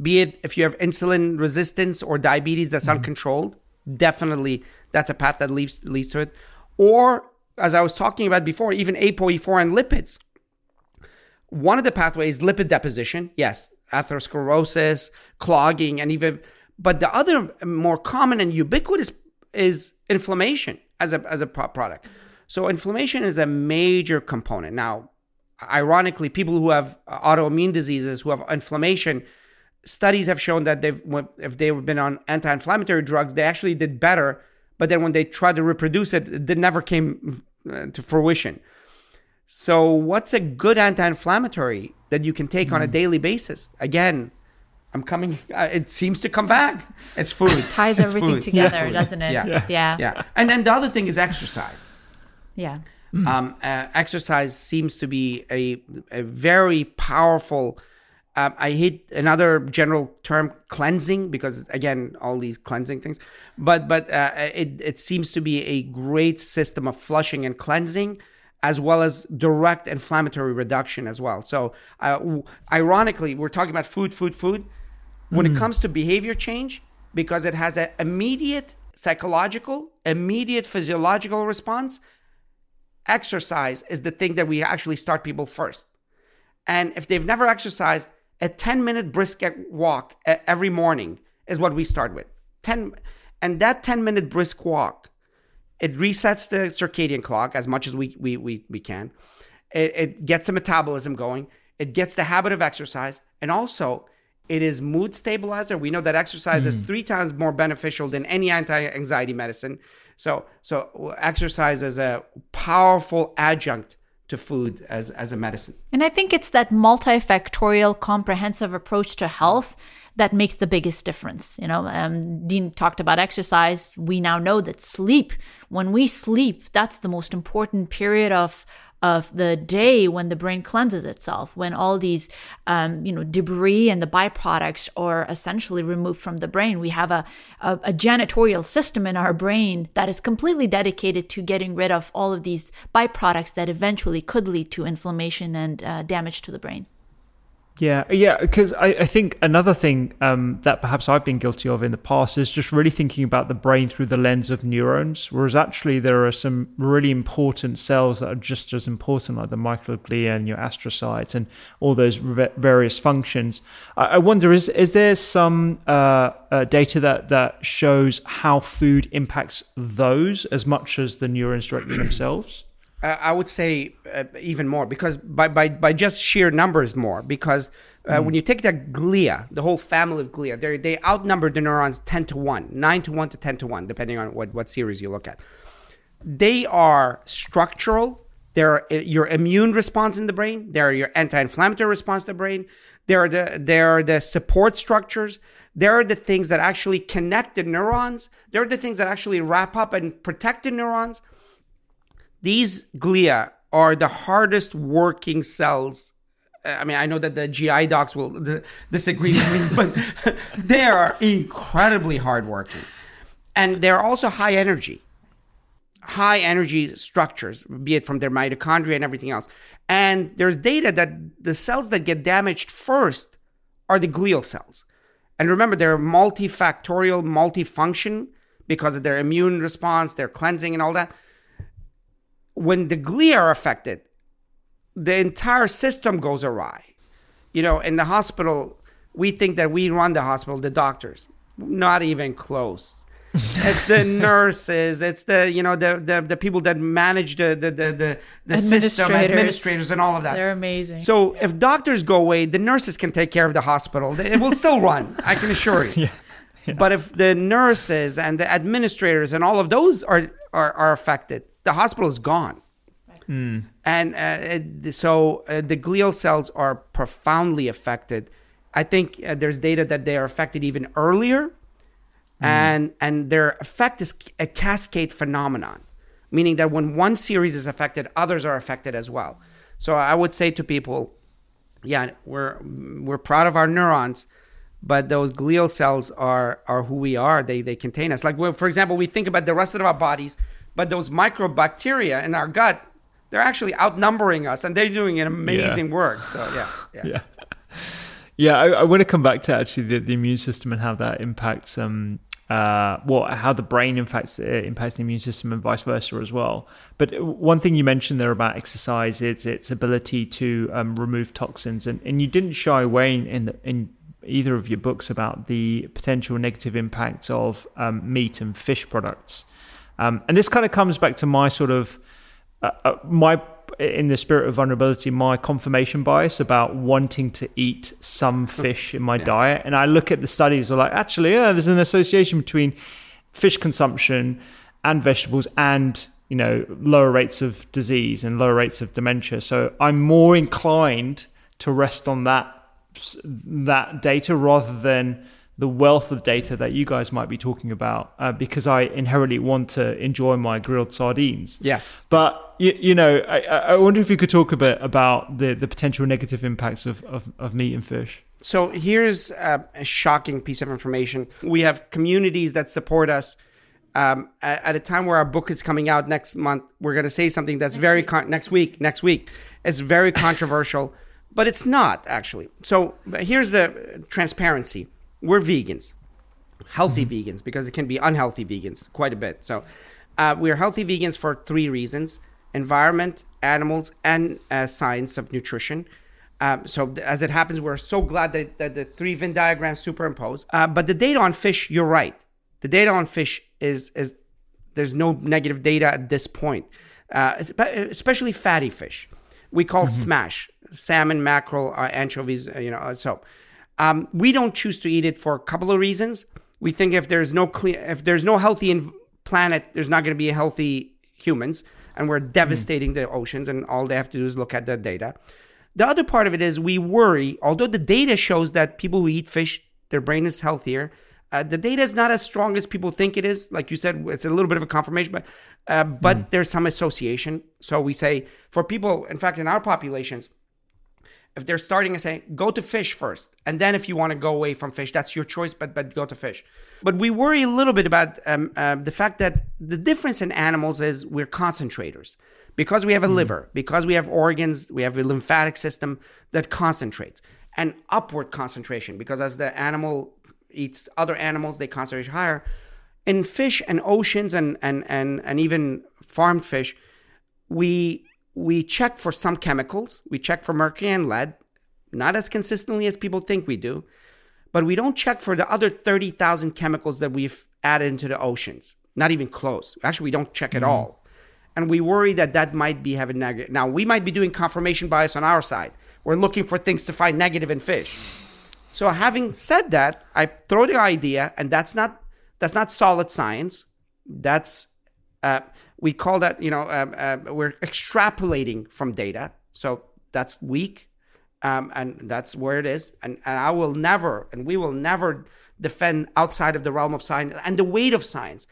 Be it if you have insulin resistance or diabetes that's mm-hmm. uncontrolled, definitely that's a path that leads leads to it. Or as I was talking about before, even ApoE4 and lipids. One of the pathways, lipid deposition, yes, atherosclerosis, clogging, and even, but the other more common and ubiquitous is inflammation as a, as a product. So inflammation is a major component. Now, ironically, people who have autoimmune diseases, who have inflammation, studies have shown that they've if they've been on anti-inflammatory drugs, they actually did better. But then when they tried to reproduce it, it never came uh, to fruition. So, what's a good anti-inflammatory that you can take mm. on a hmm. daily basis? Again, I'm coming. Uh, it seems to come back. It's food. It Ties it's everything food. together, yeah. doesn't it? Yeah. yeah. yeah, yeah. And then the other thing is exercise. Yeah. Mm. Um, uh, exercise seems to be a, a very powerful. Uh, I hate another general term, cleansing, because again, all these cleansing things. But but uh, it it seems to be a great system of flushing and cleansing, as well as direct inflammatory reduction as well. So, uh, ironically, we're talking about food, food, food. When mm. it comes to behavior change, because it has an immediate psychological, immediate physiological response, exercise is the thing that we actually start people first. And if they've never exercised, a 10 minute brisk walk every morning is what we start with. 10 and that 10 minute brisk walk it resets the circadian clock as much as we we we, we can. It, it gets the metabolism going. It gets the habit of exercise and also it is mood stabilizer. We know that exercise mm. is 3 times more beneficial than any anti-anxiety medicine. So, so exercise is a powerful adjunct to food as, as a medicine. And I think it's that multifactorial, comprehensive approach to health that makes the biggest difference. You know, um, Dean talked about exercise. We now know that sleep, when we sleep, that's the most important period of of the day when the brain cleanses itself, when all these, um, you know, debris and the byproducts are essentially removed from the brain. We have a, a, a janitorial system in our brain that is completely dedicated to getting rid of all of these byproducts that eventually could lead to inflammation and uh, damage to the brain. Yeah, yeah, because I, I think another thing um, that perhaps I've been guilty of in the past is just really thinking about the brain through the lens of neurons, whereas actually there are some really important cells that are just as important, like the microglia and your astrocytes and all those various functions. I, I wonder, is is there some uh, uh, data that that shows how food impacts those as much as the neurons directly themselves? I would say uh, even more because by, by, by just sheer numbers more because uh, mm. when you take the glia, the whole family of glia, they they outnumber the neurons 10 to 1, 9 to 1 to 10 to 1, depending on what, what series you look at. They are structural. They're uh, your immune response in the brain. They're your anti-inflammatory response to the brain. They're the, they're the support structures. They're the things that actually connect the neurons. They're the things that actually wrap up and protect the neurons these glia are the hardest working cells. Uh, I mean, I know that the GI docs will disagree with me, but they are incredibly hardworking. And they're also high energy, high energy structures, be it from their mitochondria and everything else. And there's data that the cells that get damaged first are the glial cells. And remember, they're multifactorial, multifunction because of their immune response, their cleansing, and all that when the glia are affected, the entire system goes awry. You know, in the hospital, we think that we run the hospital, the doctors, not even close. it's the nurses, it's the you know the the, the people that manage the the the the, the system, administrators, and all of that. They're amazing. So if doctors go away, the nurses can take care of the hospital. It will still run. I can assure you. Yeah. Yeah. But if the nurses and the administrators and all of those are, are, are affected, the hospital is gone. Mm. And uh, so uh, the glial cells are profoundly affected. I think uh, there's data that they are affected even earlier, mm. and and their effect is a cascade phenomenon, meaning that when one series is affected, others are affected as well. So I would say to people, yeah, we're we're proud of our neurons, but those glial cells are are who we are. They they contain us. Like for example, we think about the rest of our bodies but those microbacteria in our gut, they're actually outnumbering us and they're doing an amazing yeah. work. So, yeah. Yeah. yeah. yeah I, I, want to come back to actually the, the, immune system and how that impacts um, uh, well, how the brain impacts uh, impacts the immune system and vice versa as well. But one thing you mentioned there about exercise is its ability to um, remove toxins, and, and you didn't shy away in the, in either of your books about the potential negative impacts of um, meat and fish products. Um, and this kind of comes back to my sort of uh, uh, my in the spirit of vulnerability, my confirmation bias about wanting to eat some fish in my yeah. diet. And I look at the studies, are like, actually, yeah, there's an association between fish consumption and vegetables and you know lower rates of disease and lower rates of dementia. So I'm more inclined to rest on that that data rather than the wealth of data that you guys might be talking about uh, because I inherently want to enjoy my grilled sardines. Yes. But, you, you know, I, I, wonder if you could talk a bit about the, the potential negative impacts of, of, of meat and fish. So here's a, a, shocking piece of information. We have communities that support us. Um, at, at, a time where our book is coming out next month, we're going to say something that's next very con- next week. Next week, it's very controversial, but it's not actually. So here's the transparency we're vegans, healthy mm-hmm. vegans, because it can be unhealthy vegans quite a bit. So uh, we're healthy vegans for three reasons environment, animals, and uh, science of nutrition. Um, so as it happens, we're so glad that, that the three Venn diagrams superimpose. Uh, but the data on fish, you're right. The data on fish is is there's no negative data at this point, uh, especially fatty fish. We call mm-hmm. smash salmon, mackerel, uh, anchovies. Uh, you know, so um, we don't choose to eat it for a couple of reasons. We think if there's no clean, if there's no healthy planet, there's not going to be healthy humans, and we're devastating mm. the oceans. And all they have to do is look at the data. The other part of it is we worry, although the data shows that people who eat fish, their brain is healthier. Uh, the data is not as strong as people think it is. Like you said, it's a little bit of a confirmation, but uh, but mm. there's some association. So we say for people, in fact, in our populations, if they're starting and saying go to fish first and then if you want to go away from fish that's your choice but but go to fish. But we worry a little bit about um, uh, the fact that the difference in animals is we're concentrators. Because we have a mm. liver because we have organs we have a lymphatic system that concentrates and upward concentration because as the animal eats other animals they concentrate higher. In fish and oceans and and and, and even farmed fish we we check for some chemicals. We check for mercury and lead, not as consistently as people think we do, but we don't check for the other 30,000 chemicals that we've added into the oceans. Not even close. Actually, we don't check at mm all. And we worry that that might be having negative. Now, we might be doing confirmation bias on our side. We're looking for things to find negative in fish. So, having said that, I throw the idea, and that's not that's not solid science. That's uh, we call that you know uh, we're extrapolating from data. So that's weak um, and that's where it is. And, and i will never and we will never defend outside of the realm of science and the weight of science.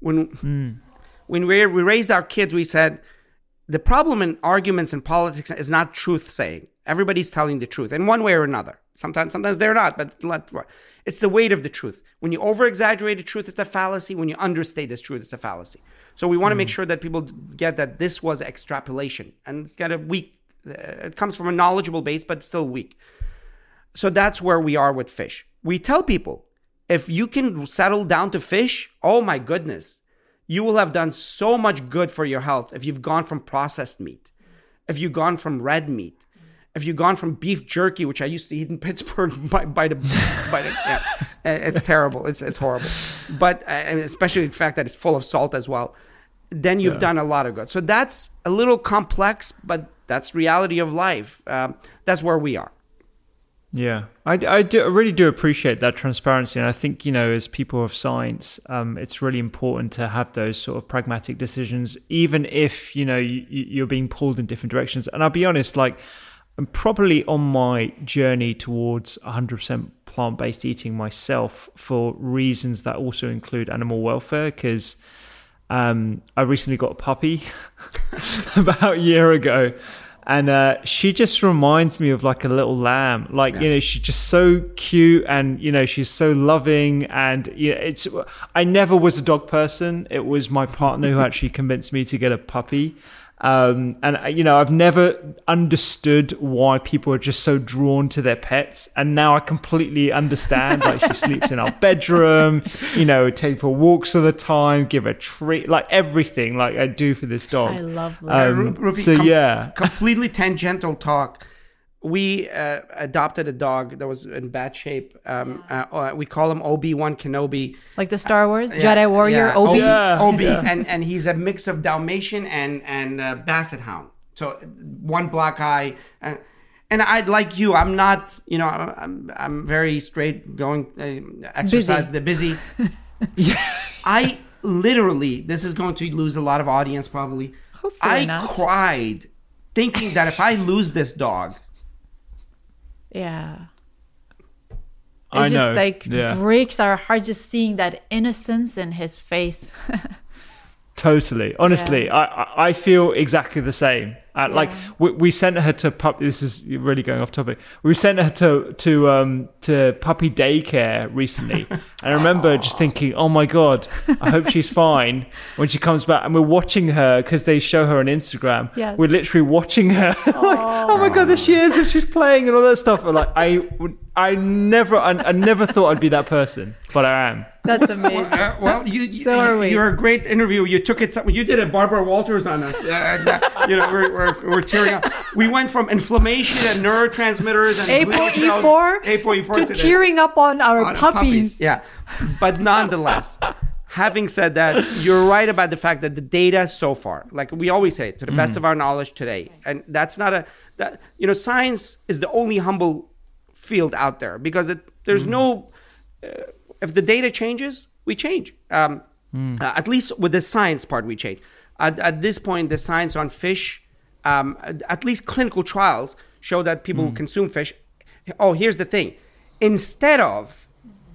When mm. when we, we raised our kids we said the problem in arguments and politics is not truth saying. Everybody's telling the truth in one way or another. Sometimes sometimes they're not but it's the weight of the truth. When you over exaggerate the truth it's a fallacy. When you understate the truth it's a fallacy so we want to mm. make sure that people get that this was extrapolation and it's kind of weak, uh, it comes from a knowledgeable base, but still weak. So that's where we are with fish. We tell people if you can settle down to fish, oh my goodness, you will have done so much good for your health if you've gone from processed meat, if you've gone from red meat, if you've gone from beef jerky, which I used to eat in Pittsburgh by, by the, by the yeah, it's terrible. It's, it's horrible. But uh, especially the fact that it's full of salt as well, then you've yeah. done a lot of good. So that's a little complex, but that's reality of life. Um, that's where we are. Yeah, I, I, do, I really do appreciate that transparency. And I think, you know, as people of science, um, it's really important to have those sort of pragmatic decisions, even if, you know, you, you're being pulled in different directions. And I'll be honest, like, I'm probably on my journey towards 100% plant based eating myself for reasons that also include animal welfare. Because um, I recently got a puppy about a year ago. And uh, she just reminds me of like a little lamb. Like, yeah. you know, she's just so cute and, you know, she's so loving. And, you know, it's, I never was a dog person. It was my partner who actually convinced me to get a puppy. Um, and uh, you know, I've never understood why people are just so drawn to their pets, and now I completely understand. like she sleeps in our bedroom, you know, take for walks all the time, give her treat, like everything, like I do for this dog. I love that. Um, Ru- Rupy, so com- yeah, completely tangential talk. We uh, adopted a dog that was in bad shape. Um, uh, uh, we call him Obi Wan Kenobi. Like the Star Wars Yeah, Jedi Warrior yeah, Obi. Yeah. Obi, and and he's a mix of Dalmatian and and uh, Basset Hound. So one black eye, and and I'd like you. I'm not, you know, I'm I'm very straight going uh, exercise Busy. the busy. I literally, this is going to lose a lot of audience probably. Hopefully I not. cried thinking that if I lose this dog, Yeah. It's I just know. like Yeah. breaks our heart just seeing that innocence in his face. Totally. Honestly, I, I I feel exactly the same. Uh, Like we, we sent her to pup. This is really going off topic. We sent her to to um to puppy daycare recently, and I remember just thinking, oh my god, I hope she's fine when she comes back. And we're watching her because they show her on Instagram. Yes. We're literally watching her. like, oh my god, there she is, and she's playing and all that stuff. And like I I never, I, I never thought I'd be that person, but I am. That's amazing. Uh, well, you, you So are we. you're a great interview. You took it. You did a Barbara Walters on us. Uh, uh, you know, we're, we're, we're tearing up. We went from inflammation and neurotransmitters and glial cells- ApoE4 ApoE4 to the- tearing up on our on puppies. Yeah, but nonetheless, having said that, you're right about the fact that the data so far, like we always say, to the best of our knowledge today, and that's not a that you know, science is the only humble field out there because it, there's no uh, if the data changes, we change. Um, uh, at least with the science part, we change. At, at this point, the science on fish, um, at- at least clinical trials, show that people who consume fish. Oh, here's the thing: instead of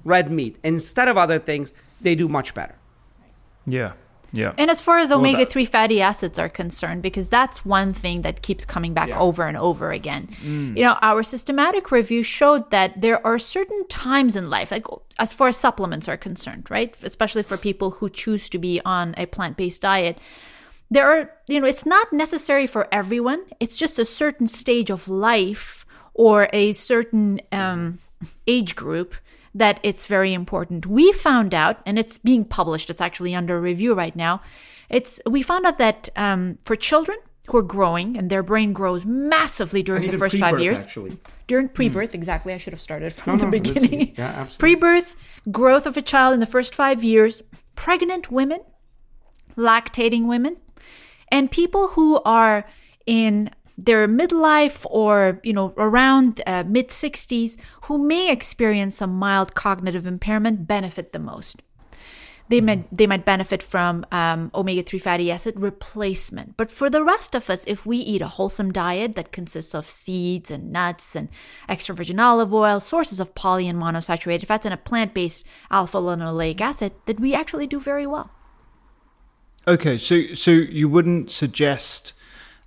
red meat, instead of other things, they do much better. Yeah. Yeah. And as far as omega that- 3 fatty acids are concerned, because that's one thing that keeps coming back Yeah. over and over again. You know, our systematic review showed that there are certain times in life, like as far as supplements are concerned, right? Especially for people who choose to be on a plant based diet. There are, you know, it's not necessary for everyone. It's just a certain stage of life or a certain um, age group that it's very important. We found out, and it's being published. It's actually under review right now. It's we found out that um, for children who are growing and their brain grows massively during the first five pre-birth, years, actually. during pre-birth, exactly. I should have started from No, the beginning. yeah, absolutely. Pre-birth growth of a child in the first five years, pregnant women, lactating women, and people who are in their midlife or you know around uh, mid 60s who may experience some mild cognitive impairment benefit the most. They might they might benefit from um, omega-3 fatty acid replacement. But for the rest of us if we eat a wholesome diet that consists of seeds and nuts and extra virgin olive oil sources of poly and monosaturated fats and a plant-based alpha linoleic acid that we actually do very well. Okay, so so you wouldn't suggest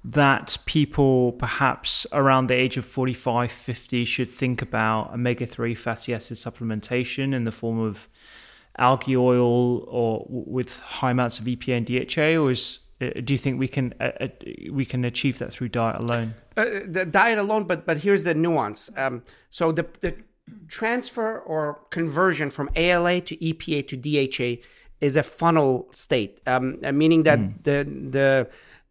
that people perhaps around the age of 45 50 should think about omega-3 fatty acid supplementation in the form of algae oil or with high amounts of EPA and DHA or is uh, do you think we can uh, uh, we can achieve that through diet alone? uh, the diet alone, but but here's the nuance. Um, so the the transfer or conversion from ALA to EPA to DHA is a funnel state, um, meaning that the the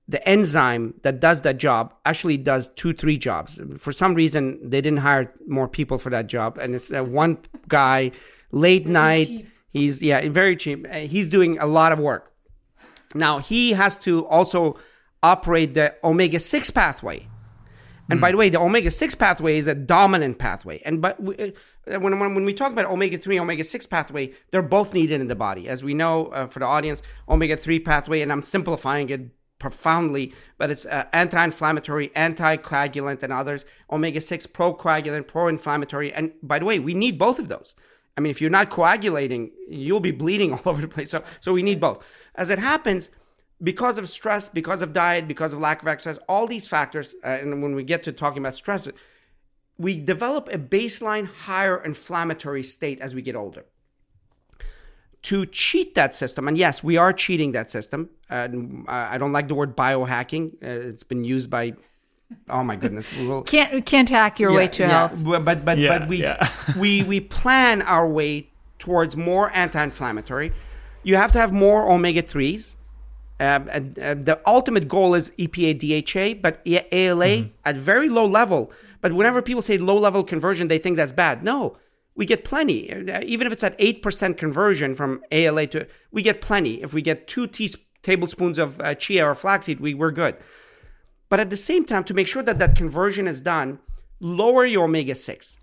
the enzyme that does that job actually does two three jobs. For some reason, they didn't hire more people for that job, and it's that one guy late night. He's yeah very cheap. Uh, He's doing a lot of work. Now he has to also operate the omega six pathway. And by the way, the omega six pathway is a dominant pathway. And but we, uh, when, when when we talk about omega three, omega six pathway, they're both needed in the body. As we know uh, for the audience, omega three pathway, and I'm simplifying it profoundly, but it's uh, anti-inflammatory, anti-coagulant, and others. Omega six pro-coagulant, pro-inflammatory, and by the way, we need both of those. I mean, if you're not coagulating, you'll be bleeding all over the place. So, so we need both. As it happens, because of stress, because of diet, because of lack of exercise, all these factors, uh, and when we get to talking about stress, we develop a baseline higher inflammatory state as we get older. To cheat that system, and yes, we are cheating that system. Uh, I don't like the word biohacking. Uh, it's been used by, oh my goodness, we will, Can't can't hack your way to health. But but but, Yeah, but we yeah. we we plan our way towards more anti-inflammatory. You have to have more omega threes. Uh, and, uh, the ultimate goal is EPA DHA, but A- ALA at very low level. But whenever people say low level conversion, they think that's bad. No, we get plenty. Even if it's at 8% conversion from ALA to, we get plenty. If we get two teas- tablespoons of uh, chia or flaxseed, we, we're good. But at the same time, to make sure that that conversion is done, lower your omega 6.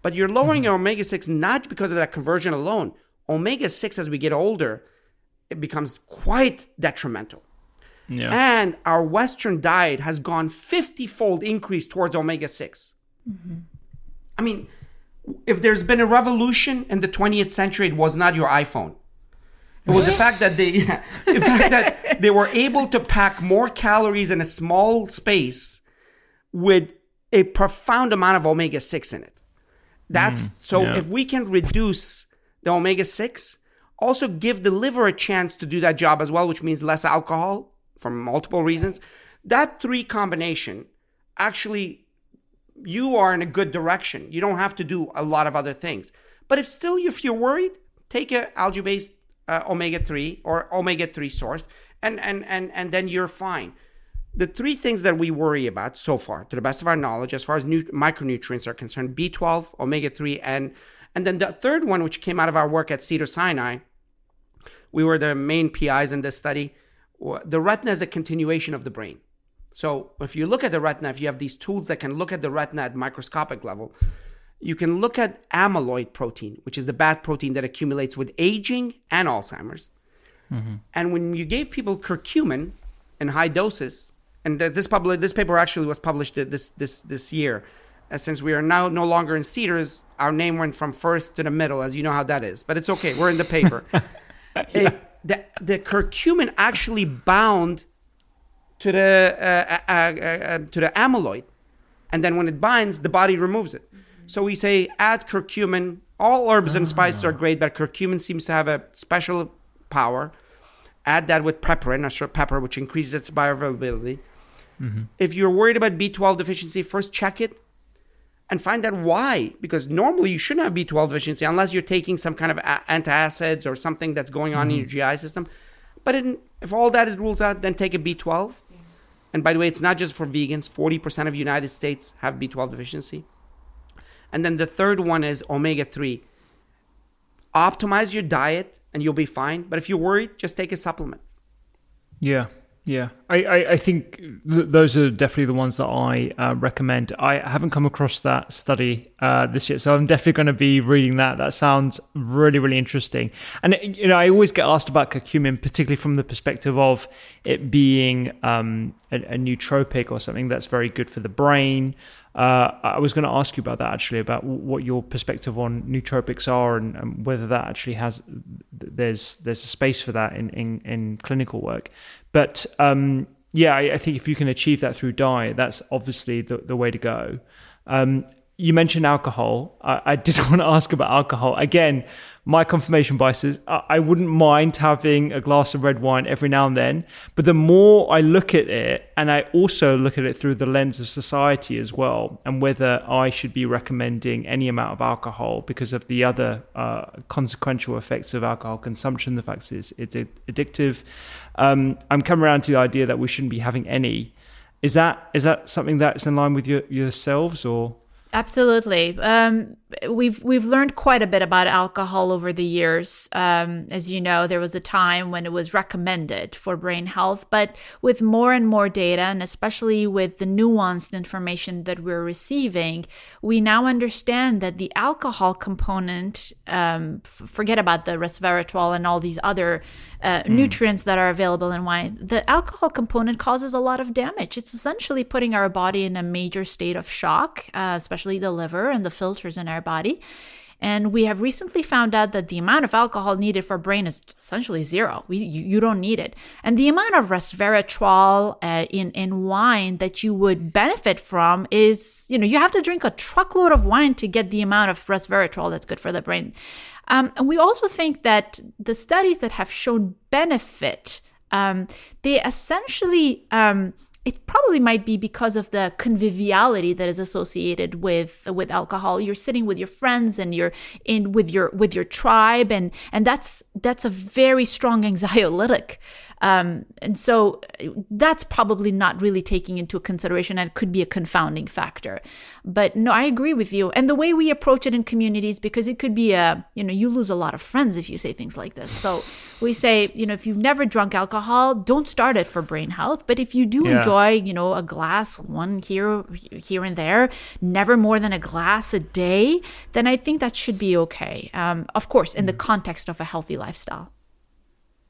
But you're lowering your omega 6 not because of that conversion alone. Omega 6, as we get older, it becomes quite detrimental. Yeah. And our Western diet has gone 50 fold increase towards omega 6. I mean, if there's been a revolution in the 20th century, it was not your iPhone. It was the fact that they, the fact that they were able to pack more calories in a small space with a profound amount of omega 6 in it. That's mm-hmm. so yeah. if we can reduce the omega 6, also give the liver a chance to do that job as well, which means less alcohol for multiple reasons. That three combination actually you are in a good direction. You don't have to do a lot of other things. But if still if you're worried, take a algae based uh, omega 3 or omega 3 source and and and and then you're fine. The three things that we worry about so far, to the best of our knowledge, as far as nu- micronutrients are concerned, B12, omega 3, and and then the third one, which came out of our work at Cedar Sinai, we were the main PIs in this study. The retina is a continuation of the brain. So if you look at the retina, if you have these tools that can look at the retina at microscopic level, you can look at amyloid protein, which is the bad protein that accumulates with aging and Alzheimer's. And when you gave people curcumin in high doses, and this public this paper actually was published this this this year, uh, since we are now no longer in Cedars, our name went from first to the middle, as you know how that is. But it's okay, we're in the paper. It- the the curcumin actually bound to the uh, uh, uh, uh, to the amyloid, and then when it binds, the body removes it. So we say add curcumin. All herbs and spices are great, but curcumin seems to have a special power. Add that with piperine, a short pepper, which increases its bioavailability. If you're worried about B12 deficiency, first check it and find out why. Because normally you shouldn't have B12 deficiency unless you're taking some kind of a- antacids or something that's going on in your GI system. But in, if all that is rules out, then take a B12. And by the way, it's not just for vegans. 40% of United States have B12 deficiency. And then the third one is omega 3. Optimize your diet and you'll be fine. But if you're worried, just take a supplement. Yeah, yeah. I, I, I think th- those are definitely the ones that I uh, recommend. I haven't come across that study uh, this year, so I'm definitely going to be reading that. That sounds really, really interesting. And you know, I always get asked about curcumin, particularly from the perspective of it being um, a, a nootropic or something that's very good for the brain. Uh, I was going to ask you about that actually, about what your perspective on nootropics are, and, and whether that actually has there's there's a space for that in in, in clinical work. But um, yeah, I, I think if you can achieve that through diet, that's obviously the, the way to go. Um, you mentioned alcohol. I, I did want to ask about alcohol again. My confirmation bias is I, I wouldn't mind having a glass of red wine every now and then, but the more I look at it, and I also look at it through the lens of society as well, and whether I should be recommending any amount of alcohol because of the other uh, consequential effects of alcohol consumption, the fact is it's addictive. Um, I'm coming around to the idea that we shouldn't be having any. Is that is that something that's in line with your, yourselves or? Absolutely. Um, we've we've learned quite a bit about alcohol over the years. Um, as you know, there was a time when it was recommended for brain health, but with more and more data, and especially with the nuanced information that we're receiving, we now understand that the alcohol component. Um, forget about the resveratrol and all these other uh, nutrients that are available in wine. The alcohol component causes a lot of damage. It's essentially putting our body in a major state of shock, uh, especially the liver and the filters in our body. And we have recently found out that the amount of alcohol needed for brain is essentially zero. We, you, you don't need it. And the amount of resveratrol uh, in, in wine that you would benefit from is, you know, you have to drink a truckload of wine to get the amount of resveratrol that's good for the brain. Um, and we also think that the studies that have shown benefit, um, they essentially um, it probably might be because of the conviviality that is associated with with alcohol. You're sitting with your friends and you're in with your with your tribe and and that's that's a very strong anxiolytic um, and so that's probably not really taking into consideration and could be a confounding factor. But no, I agree with you. And the way we approach it in communities, because it could be a, you know, you lose a lot of friends if you say things like this. So we say, you know, if you've never drunk alcohol, don't start it for brain health. But if you do Yeah. enjoy, you know, a glass, one here, here and there, never more than a glass a day, then I think that should be okay. Um, of course, in the context of a healthy lifestyle.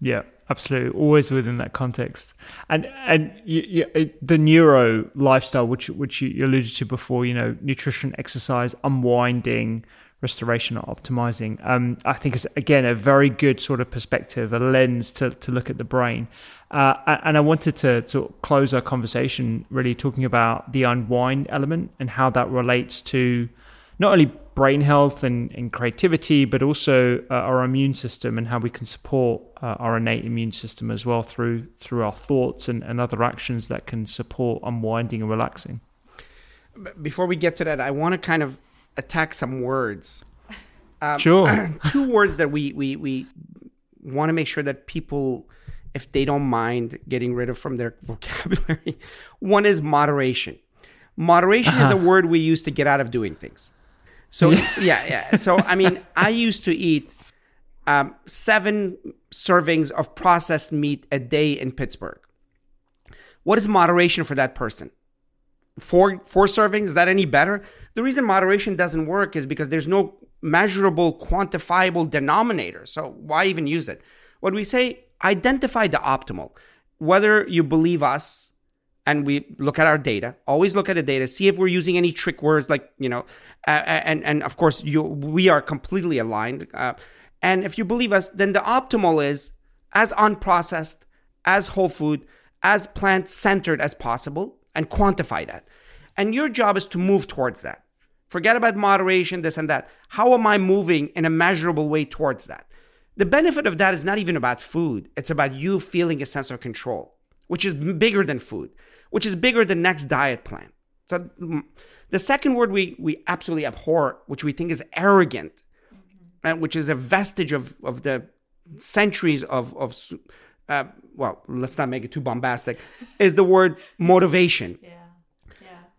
Yeah, absolutely. Always within that context, and and you, you, the neuro lifestyle, which which you alluded to before, you know, nutrition, exercise, unwinding, restoration, or optimizing. Um, I think is again a very good sort of perspective, a lens to to look at the brain. Uh, and I wanted to sort of close our conversation really talking about the unwind element and how that relates to not only brain health and, and creativity, but also uh, our immune system and how we can support uh, our innate immune system as well through through our thoughts and, and other actions that can support unwinding and relaxing. Before we get to that, I want to kind of attack some words. Um, Sure. two words that we we we want to make sure that people, if they don't mind getting rid of from their vocabulary, one is moderation. Moderation is a word we use to get out of doing things. So yeah, yeah. So I mean, I used to eat um, seven servings of processed meat a day in Pittsburgh. What is moderation for that person? four four servings is that any better the reason moderation doesn't work is because there's no measurable quantifiable denominator so why even use it what we say identify the optimal whether you believe us and we look at our data always look at the data see if we're using any trick words like you know uh, and and of course you we are completely aligned uh, and if you believe us then the optimal is as unprocessed as whole food as plant centered as possible and quantify that. And your job is to move towards that. Forget about moderation, this and that. How am I moving in a measurable way towards that? The benefit of that is not even about food, it's about you feeling a sense of control, which is bigger than food, which is bigger than next diet plan. So mm, the second word we, we absolutely abhor, which we think is arrogant, and which is a vestige of, of the centuries of, of uh, well, let's not make it too bombastic, is the word motivation. Yeah.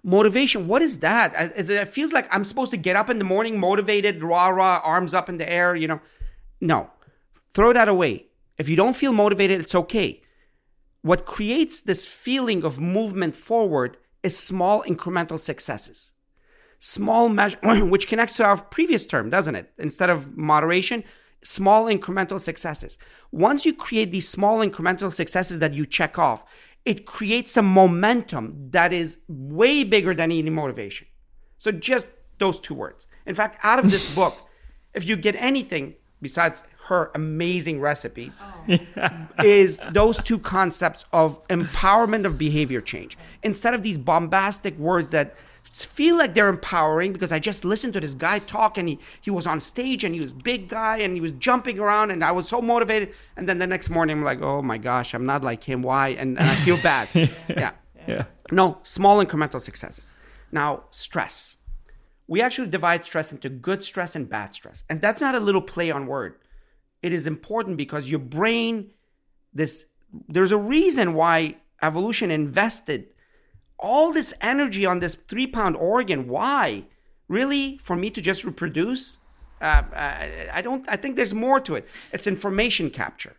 Motivation, what is that? It it feels like I'm supposed to get up in the morning motivated, rah rah, arms up in the air, you know. No, throw that away. If you don't feel motivated, it's okay. What creates this feeling of movement forward is small incremental successes small measure, which connects to our previous term, doesn't it? Instead of moderation, small incremental successes. Once you create these small incremental successes that you check off, it creates a momentum that is way bigger than any motivation. So just those two words. In fact, out of this book, if you get anything besides her amazing recipes, oh. is those two concepts of empowerment of behavior change. Instead of these bombastic words that feel like they're empowering because I just listened to this guy talk and he, he was on stage and he was big guy and he was jumping around and I was so motivated. And then the next morning I'm like, oh my gosh, I'm not like him. Why? And, and I feel bad. yeah. Yeah. No, small incremental successes. Now, stress. We actually divide stress into good stress and bad stress. And that's not a little play on word. It is important because your brain, this there's a reason why evolution invested all this energy on this three pound organ. Why? Really? For me to just reproduce? Uh, I, I don't. I think there's more to it. It's information capture.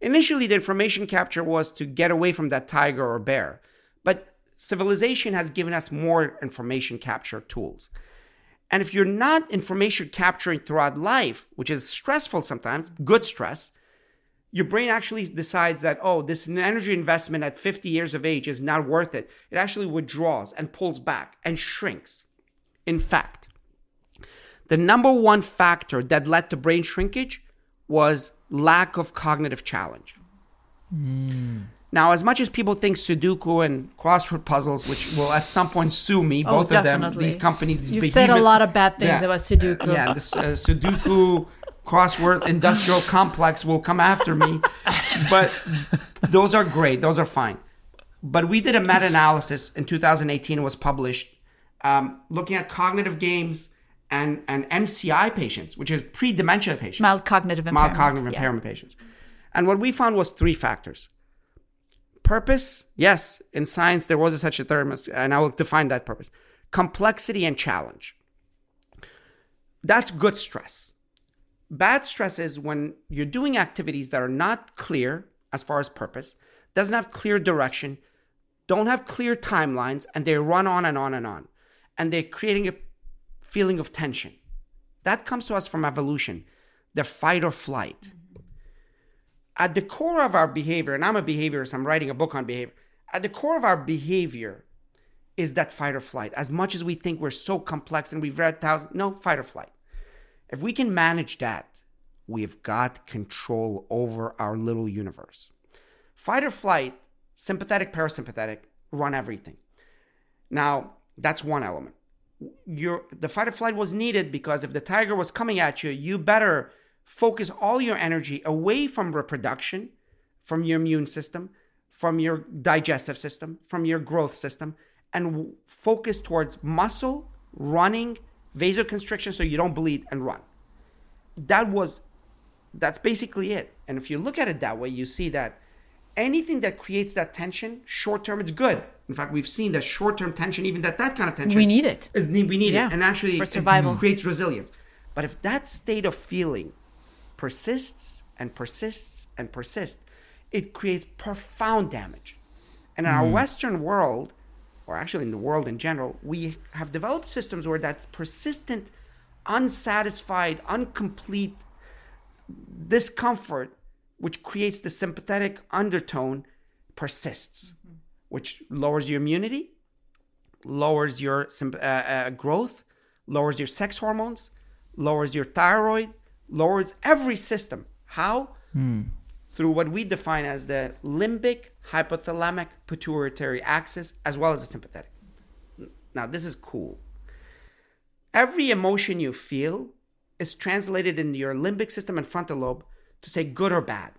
Initially, the information capture was to get away from that tiger or bear, but civilization has given us more information capture tools. And if you're not information capturing throughout life, which is stressful sometimes, good stress, your brain actually decides that, oh, this energy investment at 50 years of age is not worth it. It actually withdraws and pulls back and shrinks. In fact, the number one factor that led to brain shrinkage was lack of cognitive challenge. Hmm. Now, as much as people think Sudoku and crossword puzzles, which will at some point sue me, Oh, both of them, definitely. these companies, these You've behemoth- said a lot of bad things Yeah. about Sudoku. yeah, this uh, Sudoku, crossword industrial complex will come after me. But those are great. Those are fine. But we did a meta analysis in 2018, it was published, um, looking at cognitive games and, and MCI patients, which is pre dementia patients, Mild cognitive impairment. mild cognitive yeah. impairment patients. And what we found was three factors. Purpose, yes, in science there was a such a term, as, and I will define that purpose. Complexity and challenge. That's good stress. Bad stress is when you're doing activities that are not clear as far as purpose, doesn't have clear direction, don't have clear timelines, and they run on and on and on. And they're creating a feeling of tension. That comes to us from evolution, the fight or flight. At the core of our behavior, and I'm a behaviorist, I'm writing a book on behavior. At the core of our behavior is that fight or flight. As much as we think we're so complex and we've read thousands, no, fight or flight. If we can manage that, we've got control over our little universe. Fight or flight, sympathetic, parasympathetic, run everything. Now, that's one element. Your the fight or flight was needed because if the tiger was coming at you, you better focus all your energy away from reproduction, from your immune system, from your digestive system, from your growth system, and focus towards muscle, running, vasoconstriction so you don't bleed and run. That was that's basically it. And if you look at it that way, you see that anything that creates that tension, short term, it's good. In fact, we've seen that short term tension, even that that kind of tension, We need it. Is we need Yeah, it, and actually for it survival. creates resilience. But if that state of feeling persists and persists and persists, it creates profound damage. And in our Western world, or actually in the world in general, we have developed systems where that persistent, unsatisfied, incomplete discomfort, which creates the sympathetic undertone, persists, which lowers your immunity, lowers your uh, uh, growth, lowers your sex hormones, lowers your thyroid, lowers every system. How? Hmm. Through what we define as the limbic, hypothalamic, pituitary axis, as well as the sympathetic. Now, this is cool. Every emotion you feel is translated in your limbic system and frontal lobe to say good or bad.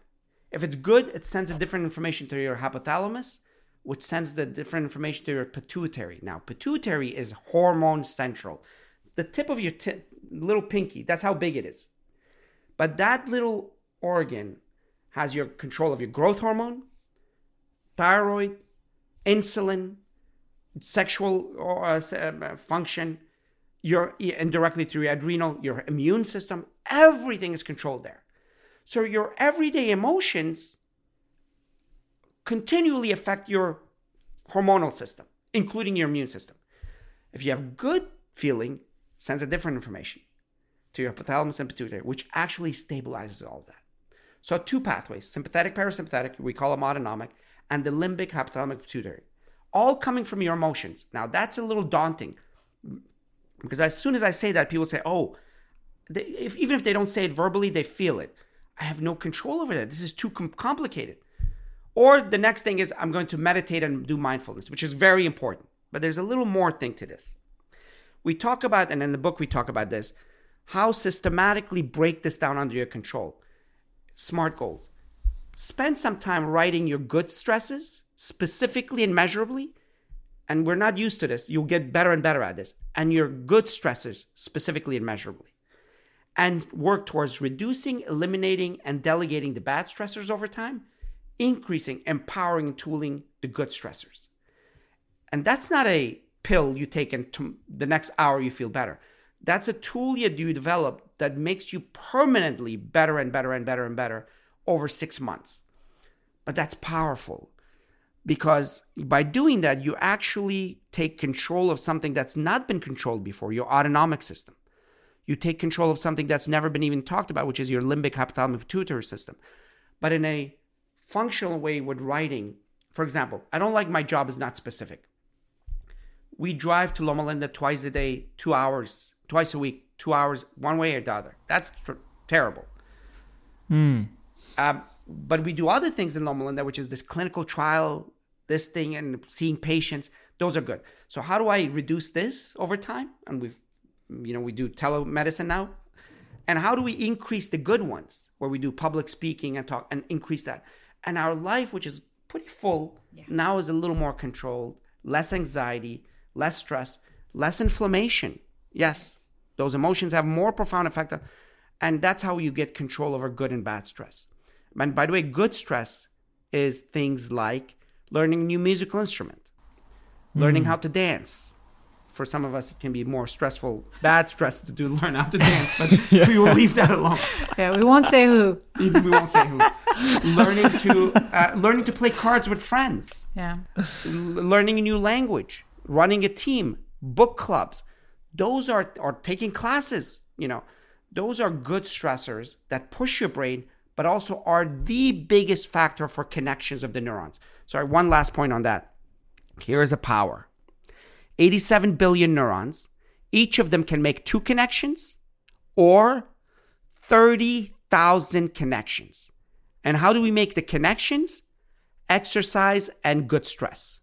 If it's good, it sends a different information to your hypothalamus, which sends the different information to your pituitary. Now, pituitary is hormone central. The tip of your ti- little pinky, that's how big it is. But that little organ has your control of your growth hormone, thyroid, insulin, sexual uh, uh, function, your indirectly through your adrenal, your immune system, everything is controlled there. So your everyday emotions continually affect your hormonal system, including your immune system. If you have good feeling, sends a different information to your hypothalamus and pituitary, which actually stabilizes all that. So two pathways, sympathetic, parasympathetic, we call them autonomic, and the limbic, hypothalamic, pituitary, all coming from your emotions. Now that's a little daunting because as soon as I say that, people say, "Oh, they, if, even if they don't say it verbally, they feel it." I have no control over that. This is too com- complicated. Or the next thing is I'm going to meditate and do mindfulness, which is very important. But there's a little more thing to this. We talk about, and in the book we talk about this, how systematically break this down under your control. Smart goals. Spend some time writing your good stresses specifically and measurably. And we're not used to this. You'll get better and better at this. And your good stressors specifically and measurably. And work towards reducing, eliminating, and delegating the bad stressors over time, increasing, empowering, and tooling the good stressors. And that's not a pill you take and to the next hour you feel better. That's a tool you do develop that makes you permanently better and better and better and better over six months. But that's powerful because by doing that, you actually take control of something that's not been controlled before, your autonomic system. You take control of something that's never been even talked about, which is your limbic hypothalamic pituitary system. But in a functional way with writing, for example, I don't like my job is not specific. We drive to Loma Linda twice a day, two hours, twice a week, two hours, one way or the other. That's tr- terrible. Um, but we do other things in Loma Linda, which is this clinical trial, this thing, and seeing patients. Those are good. So how do I reduce this over time? And we've, you know, we do telemedicine now. And how do we increase the good ones where we do public speaking and talk and increase that? And our life, which is pretty full, now is a little more controlled, less anxiety, less stress, less inflammation. Yes, those emotions have more profound effect. And that's how you get control over good and bad stress. And by the way, good stress is things like learning a new musical instrument, learning how to dance. For some of us, it can be more stressful, bad stress to do learn how to dance, but we will leave that alone. Yeah, we won't say who. we won't say who. learning to uh, learning to play cards with friends, Yeah. l- learning a new language, running a team, book clubs. Those are or taking classes. You know, those are good stressors that push your brain, but also are the biggest factor for connections of the neurons. Sorry, one last point on that. Here is a power. 87 billion neurons. Each of them can make two connections or 30,000 connections. And how do we make the connections? Exercise and good stress.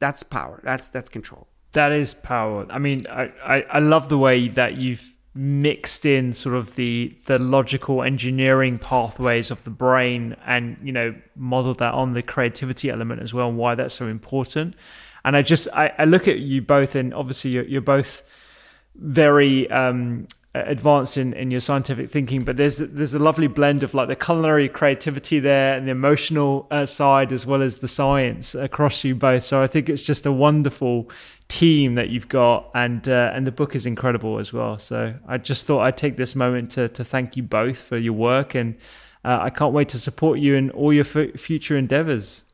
That's power. That's that's control. That is power. I mean, I, I, I love the way that you've mixed in sort of the the logical engineering pathways of the brain and you know modeled that on the creativity element as well and why that's so important and i just i, I look at you both and obviously you're, you're both very um advanced in, in your scientific thinking but there's there's a lovely blend of like the culinary creativity there and the emotional uh, side as well as the science across you both so i think it's just a wonderful team that you've got and uh, and the book is incredible as well so i just thought i'd take this moment to to thank you both for your work and uh, i can't wait to support you in all your f- future endeavors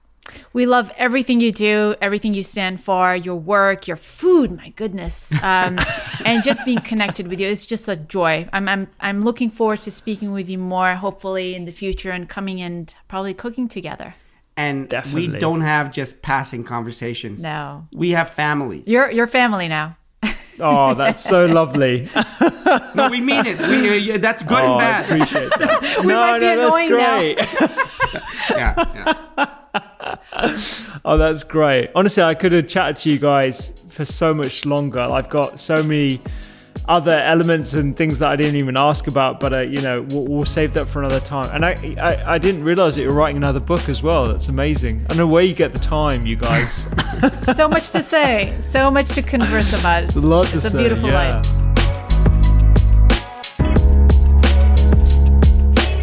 We love everything you do, everything you stand for, your work, your food. My goodness, um, and just being connected with you. It's just a joy. I'm, I'm I'm looking forward to speaking with you more, hopefully in the future, and coming and probably cooking together. And Definitely. we don't have just passing conversations. No. We have families. You're your family now. oh that's so lovely no, we mean it. We, uh, yeah, that's good oh, and i bad. appreciate that We no might be no that's annoying now. great yeah, yeah. Oh, that's great. Honestly, I could have chatted to you guys for so much longer. I've got so many other elements and things that I didn't even ask about, but uh, you know, we'll, we'll save that for another time. And I, I, I didn't realize that you're writing another book as well. That's amazing. I don't know where you get the time, you guys. So much to say, so much to converse about. It's, a lot to it's a say, beautiful yeah. life.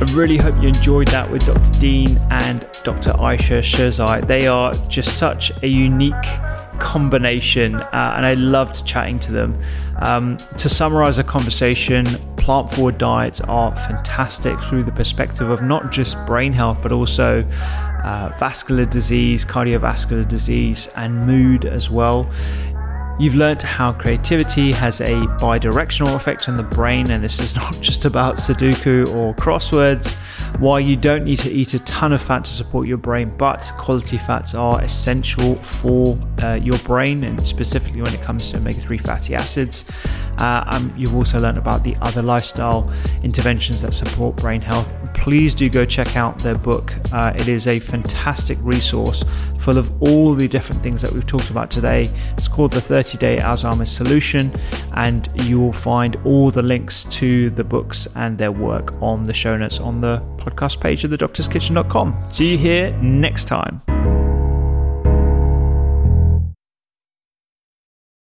I really hope you enjoyed that with Dr. Dean and Dr. Ayesha Sherzai. They are just such a unique combination, uh, and I loved chatting to them. Um, to summarize a conversation, plant forward diets are fantastic through the perspective of not just brain health, but also uh, vascular disease, cardiovascular disease, and mood as well. You've learnt how creativity has a bidirectional effect on the brain, and this is not just about Sudoku or crosswords. Why you don't need to eat a ton of fat to support your brain, but quality fats are essential for uh, your brain, and specifically when it comes to omega 3 fatty acids. Uh, um, you've also learned about the other lifestyle interventions that support brain health. Please do go check out their book. Uh, it is a fantastic resource full of all the different things that we've talked about today. It's called the 30 Day Alzheimer's Solution, and you will find all the links to the books and their work on the show notes on the podcast page of thedoctorskitchen.com. See you here next time.